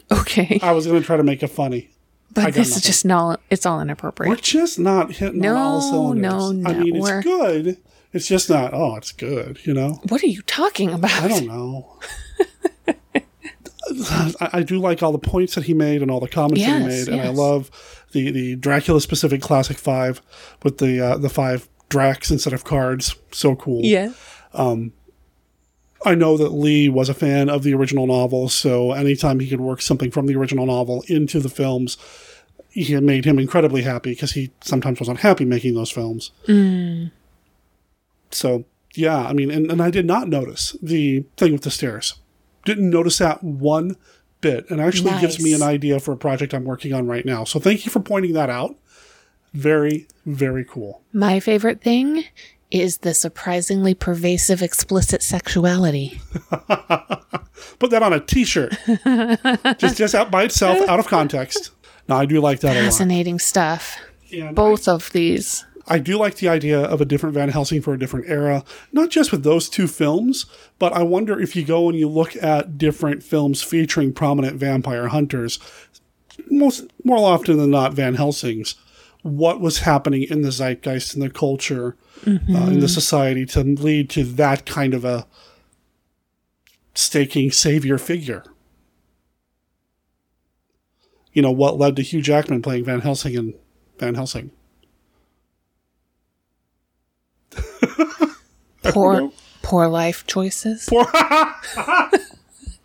Okay. I was going to try to make it funny. But this is just not, it's all inappropriate. We're just not hitting on all No, cylinders. no, I mean, it's we're- good. It's just not. Oh, it's good. You know. What are you talking about? I don't know. I, I do like all the points that he made and all the comments that he Yes, made, and I love the the Dracula specific classic five with the uh, the five Dracs instead of cards. So cool. Yeah. Um, I know that Lee was a fan of the original novel, so anytime he could work something from the original novel into the films, he made him incredibly happy because he sometimes wasn't happy making those films. Mm. So yeah, I mean, and, and I did not notice the thing with the stairs. Didn't notice that one bit, and actually gives me an idea for a project I'm working on right now. So thank you for pointing that out. Very, very cool. My favorite thing is the surprisingly pervasive explicit sexuality. Put that on a T-shirt, just just out by itself, out of context. No, I do like that. Fascinating stuff. Yeah, Both of these. I do like the idea of a different Van Helsing for a different era, not just with those two films, but I wonder if you go and you look at different films featuring prominent vampire hunters, most more often than not Van Helsing's, what was happening in the zeitgeist in the culture, uh, in the Mhm. society to lead to that kind of a staking savior figure. You know, what led to Hugh Jackman playing Van Helsing in Van Helsing? Poor, poor life choices. Poor.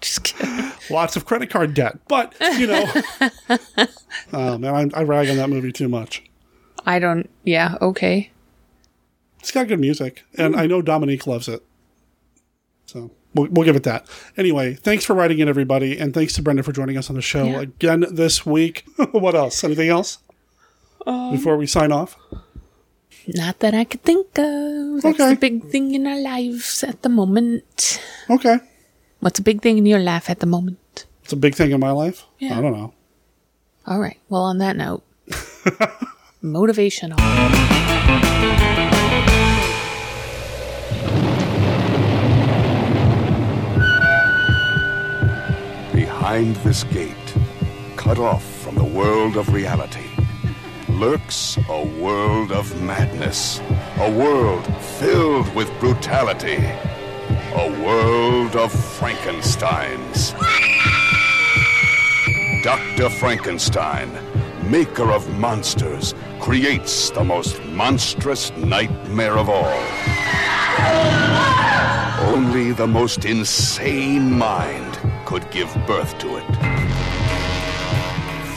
Lots of credit card debt, but you know, oh man, I, I rag on that movie too much. I don't. Yeah. Okay. It's got good music, and I know Dominique loves it, so we'll, we'll give it that. Anyway, thanks for writing in, everybody, and thanks to Brenda for joining us on the show Yeah. again this week. what else? Anything else Um, before we sign off? Not that I could think of. That's Okay. the big thing in our lives at the moment. Okay, What's a big thing in your life at the moment? it's a big thing in my life. Yeah. I don't know. All right. Well, on that note, motivational. Behind this gate, cut off from the world of reality, lurks a world of madness. A world filled with brutality. A world of Frankensteins. Dr. Frankenstein, maker of monsters, creates the most monstrous nightmare of all. Only the most insane mind could give birth to it.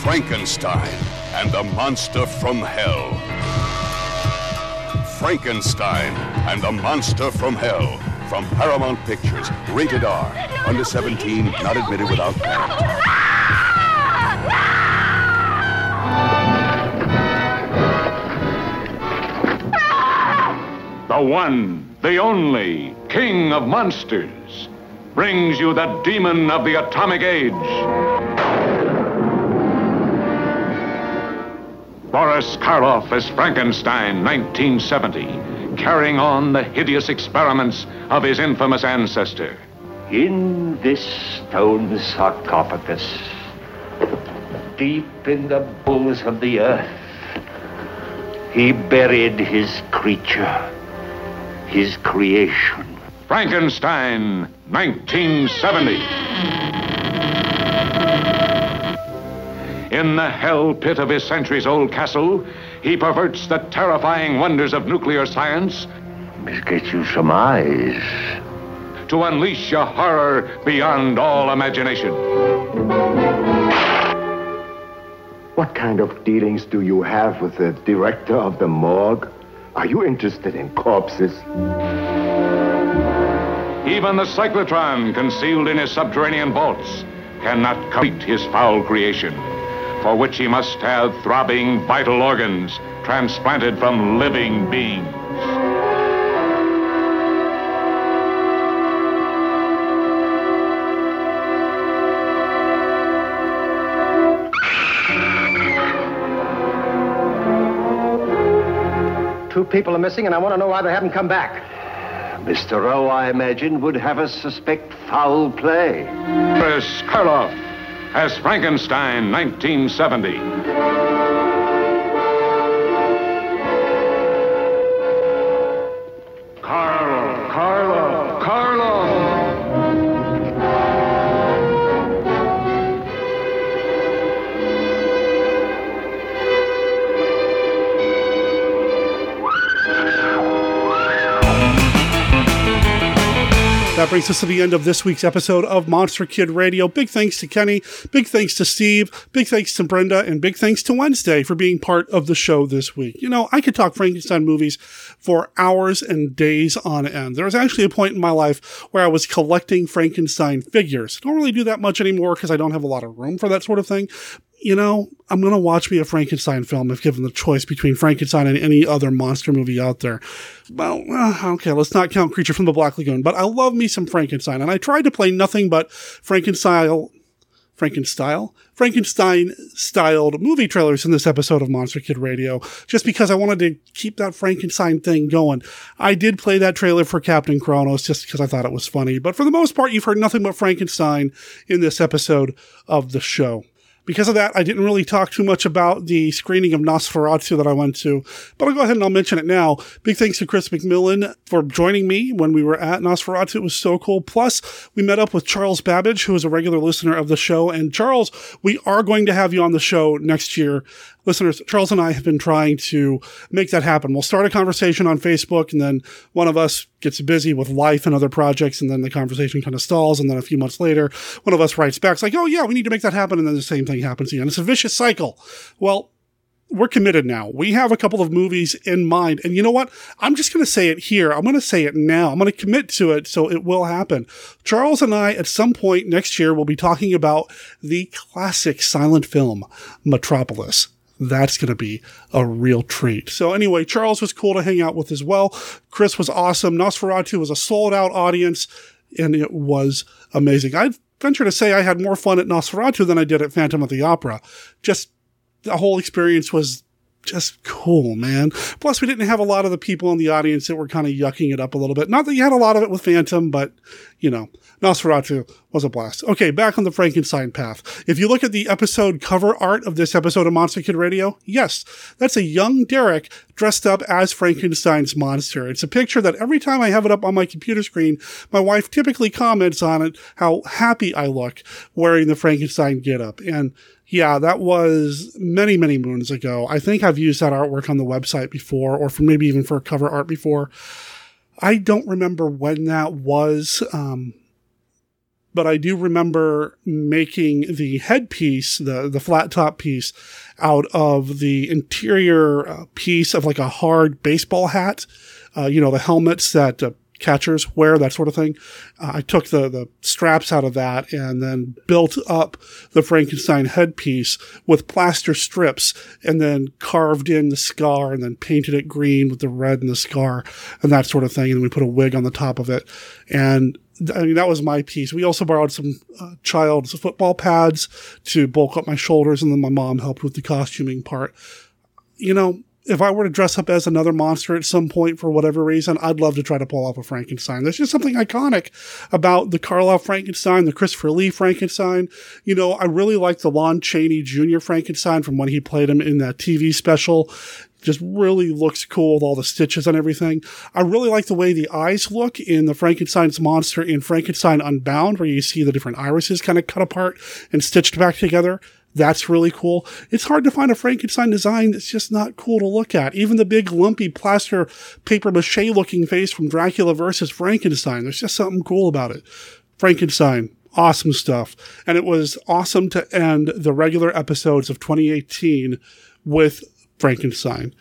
Frankenstein and the Monster from Hell. Frankenstein and the Monster from Hell. From Paramount Pictures. Rated R. Under 17, not admitted without parent. The one, the only, King of Monsters, brings you the demon of the atomic age. Boris Karloff as Frankenstein, 1970, carrying on the hideous experiments of his infamous ancestor. In this stone sarcophagus, deep in the bowels of the earth, he buried his creature, his creation. Frankenstein, 1970. In the hell pit of his centuries old castle, he perverts the terrifying wonders of nuclear science. This gets you some eyes. To unleash a horror beyond all imagination. What kind of dealings do you have with the director of the morgue? Are you interested in corpses? Even the cyclotron, concealed in his subterranean vaults, cannot complete his foul creation, for which he must have throbbing vital organs transplanted from living beings. Two people are missing, and I want to know why they haven't come back. Mr. Rowe, I imagine, would have us suspect foul play. Boris Karloff as Frankenstein, 1970. That brings us to the end of this week's episode of Monster Kid Radio. Big thanks to Kenny, big thanks to Steve, big thanks to Brenda, and big thanks to Wednesday for being part of the show this week. You know, I could talk Frankenstein movies for hours and days on end. There was actually a point in my life where I was collecting Frankenstein figures. I don't really do that much anymore because I don't have a lot of room for that sort of thing you know, I'm going to watch me a Frankenstein film if given the choice between Frankenstein and any other monster movie out there. Well, uh, okay, let's not count Creature from the Black Lagoon, but I love me some Frankenstein, and I tried to play nothing but Frankenstein. Frankenstein, Frankenstein styled movie trailers in this episode of Monster Kid Radio, just because I wanted to keep that Frankenstein thing going. I did play that trailer for Captain Kronos just because I thought it was funny, but for the most part, you've heard nothing but Frankenstein in this episode of the show. Because of that, I didn't really talk too much about the screening of Nosferatu that I went to, but I'll go ahead and I'll mention it now. Big thanks to Chris McMillan for joining me when we were at Nosferatu. It was so cool. Plus, we met up with Charles Babbage, who is a regular listener of the show. And Charles, we are going to have you on the show next year. Listeners, Charles and I have been trying to make that happen. We'll start a conversation on Facebook and then one of us gets busy with life and other projects and then the conversation kind of stalls and then a few months later one of us writes back it's like oh yeah we need to make that happen and then the same thing happens again it's a vicious cycle well we're committed now. We have a couple of movies in mind. And you know what? I'm just going to say it here. I'm going to say it now. I'm going to commit to it so it will happen. Charles and I, at some point next year, will be talking about the classic silent film, Metropolis that's going to be a real treat. So anyway, Charles was cool to hang out with as well. Chris was awesome. Nosferatu was a sold out audience and it was amazing. I'd venture to say I had more fun at Nosferatu than I did at Phantom of the Opera. Just the whole experience was just cool, man. Plus, we didn't have a lot of the people in the audience that were kind of yucking it up a little bit. Not that you had a lot of it with Phantom, but you know, Nosferatu was a blast. Okay, back on the Frankenstein path. If you look at the episode cover art of this episode of Monster Kid Radio, yes, that's a young Derek dressed up as Frankenstein's monster. It's a picture that every time I have it up on my computer screen, my wife typically comments on it how happy I look wearing the Frankenstein getup. And yeah, that was many, many moons ago. I think I've used that artwork on the website before, or for maybe even for cover art before. I don't remember when that was, um, but I do remember making the headpiece, the the flat top piece, out of the interior uh, piece of like a hard baseball hat. Uh, you know, the helmets that uh, catchers wear, that sort of thing. Uh, I took the, the straps out of that and then built up the Frankenstein headpiece with plaster strips and then carved in the scar and then painted it green with the red and the scar and that sort of thing. And we put a wig on the top of it. And I mean, that was my piece. We also borrowed some uh, child's football pads to bulk up my shoulders, and then my mom helped with the costuming part. You know, if I were to dress up as another monster at some point for whatever reason, I'd love to try to pull off a Frankenstein. There's just something iconic about the Karloff Frankenstein, the Christopher Lee Frankenstein. You know, I really like the Lon Chaney Jr. Frankenstein from when he played him in that TV special just really looks cool with all the stitches and everything. I really like the way the eyes look in the Frankenstein's monster in Frankenstein Unbound, where you see the different irises kind of cut apart and stitched back together. That's really cool. It's hard to find a Frankenstein design that's just not cool to look at. Even the big lumpy plaster paper mache looking face from Dracula versus Frankenstein. There's just something cool about it. Frankenstein, awesome stuff. And it was awesome to end the regular episodes of 2018 with Frankenstein.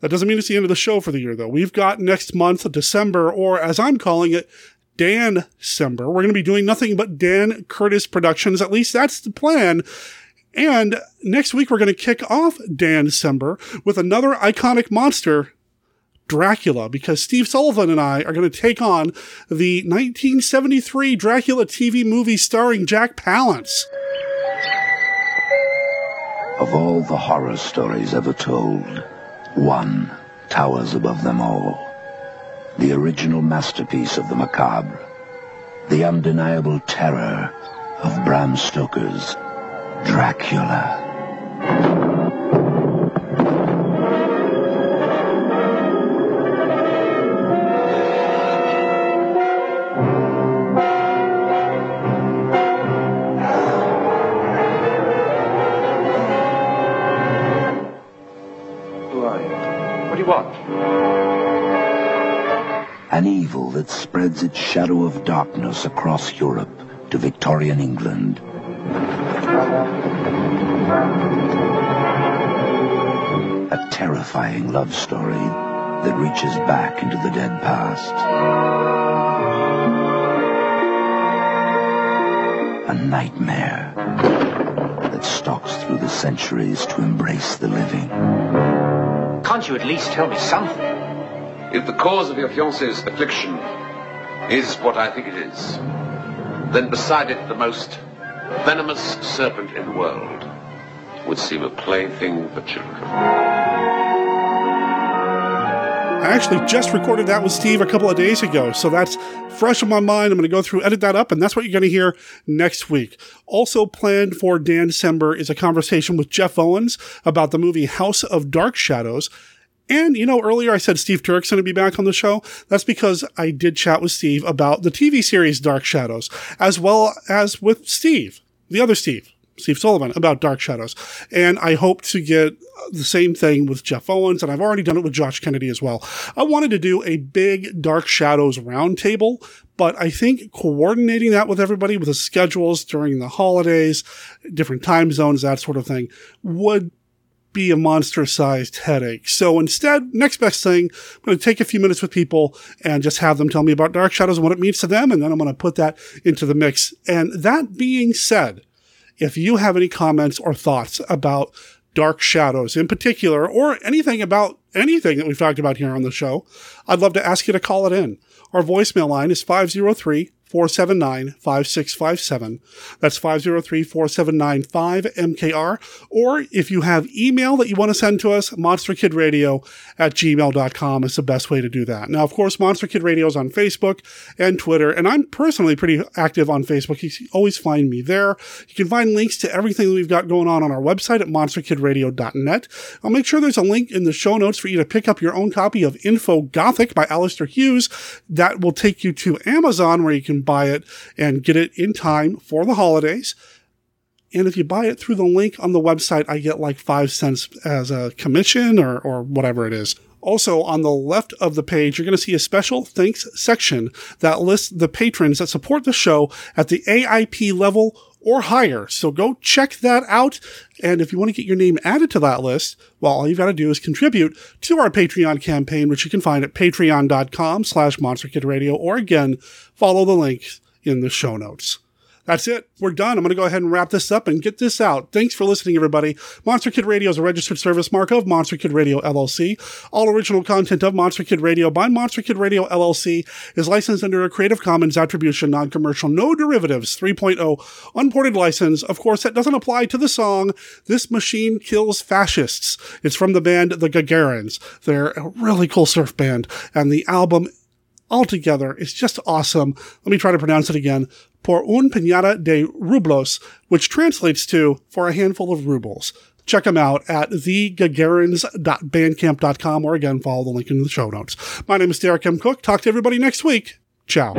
That doesn't mean it's the end of the show for the year, though. We've got next month, December, or as I'm calling it, Dan December. We're going to be doing nothing but Dan Curtis Productions. At least that's the plan. And next week, we're going to kick off Dan December with another iconic monster, Dracula, because Steve Sullivan and I are going to take on the 1973 Dracula TV movie starring Jack Palance. Of all the horror stories ever told, one towers above them all. The original masterpiece of the macabre. The undeniable terror of Bram Stoker's Dracula. An evil that spreads its shadow of darkness across Europe to Victorian England. A terrifying love story that reaches back into the dead past. A nightmare that stalks through the centuries to embrace the living. Can't you at least tell me something? If the cause of your fiancé's affliction is what I think it is, then beside it the most venomous serpent in the world would seem a plaything for children. I actually just recorded that with Steve a couple of days ago, so that's fresh in my mind. I'm going to go through, edit that up, and that's what you're going to hear next week. Also planned for Dan December is a conversation with Jeff Owens about the movie House of Dark Shadows. And, you know, earlier I said Steve Turk's going to be back on the show. That's because I did chat with Steve about the TV series Dark Shadows, as well as with Steve, the other Steve. Steve Sullivan about Dark Shadows. And I hope to get the same thing with Jeff Owens, and I've already done it with Josh Kennedy as well. I wanted to do a big Dark Shadows roundtable, but I think coordinating that with everybody with the schedules during the holidays, different time zones, that sort of thing, would be a monster sized headache. So instead, next best thing, I'm going to take a few minutes with people and just have them tell me about Dark Shadows and what it means to them. And then I'm going to put that into the mix. And that being said, if you have any comments or thoughts about Dark Shadows in particular, or anything about anything that we've talked about here on the show, I'd love to ask you to call it in. Our voicemail line is 503 479 5657. That's 503 479 5MKR. Or if you have email that you want to send to us, monsterkidradio at gmail.com is the best way to do that. Now, of course, Monster Kid Radio is on Facebook and Twitter, and I'm personally pretty active on Facebook. You can always find me there. You can find links to everything that we've got going on on our website at monsterkidradio.net. I'll make sure there's a link in the show notes for you to pick up your own copy of Info Gothic by Alistair Hughes. That will take you to Amazon where you can buy it and get it in time for the holidays. And if you buy it through the link on the website, I get like five cents as a commission or, or whatever it is. Also, on the left of the page, you're going to see a special thanks section that lists the patrons that support the show at the AIP level or higher. So go check that out. And if you want to get your name added to that list, well, all you've got to do is contribute to our Patreon campaign, which you can find at patreon.com slash monsterkidradio, or again, follow the link in the show notes. That's it. We're done. I'm going to go ahead and wrap this up and get this out. Thanks for listening, everybody. Monster Kid Radio is a registered service mark of Monster Kid Radio LLC. All original content of Monster Kid Radio by Monster Kid Radio LLC is licensed under a Creative Commons Attribution Non-Commercial No Derivatives 3.0 unported license. Of course, that doesn't apply to the song This Machine Kills Fascists. It's from the band The Gagarins. They're a really cool surf band, and the album altogether is just awesome. Let me try to pronounce it again por un puñado de rublos, which translates to for a handful of rubles. Check them out at thegagarins.bandcamp.com or again, follow the link in the show notes. My name is Derek M. Koch. Talk to everybody next week. Ciao.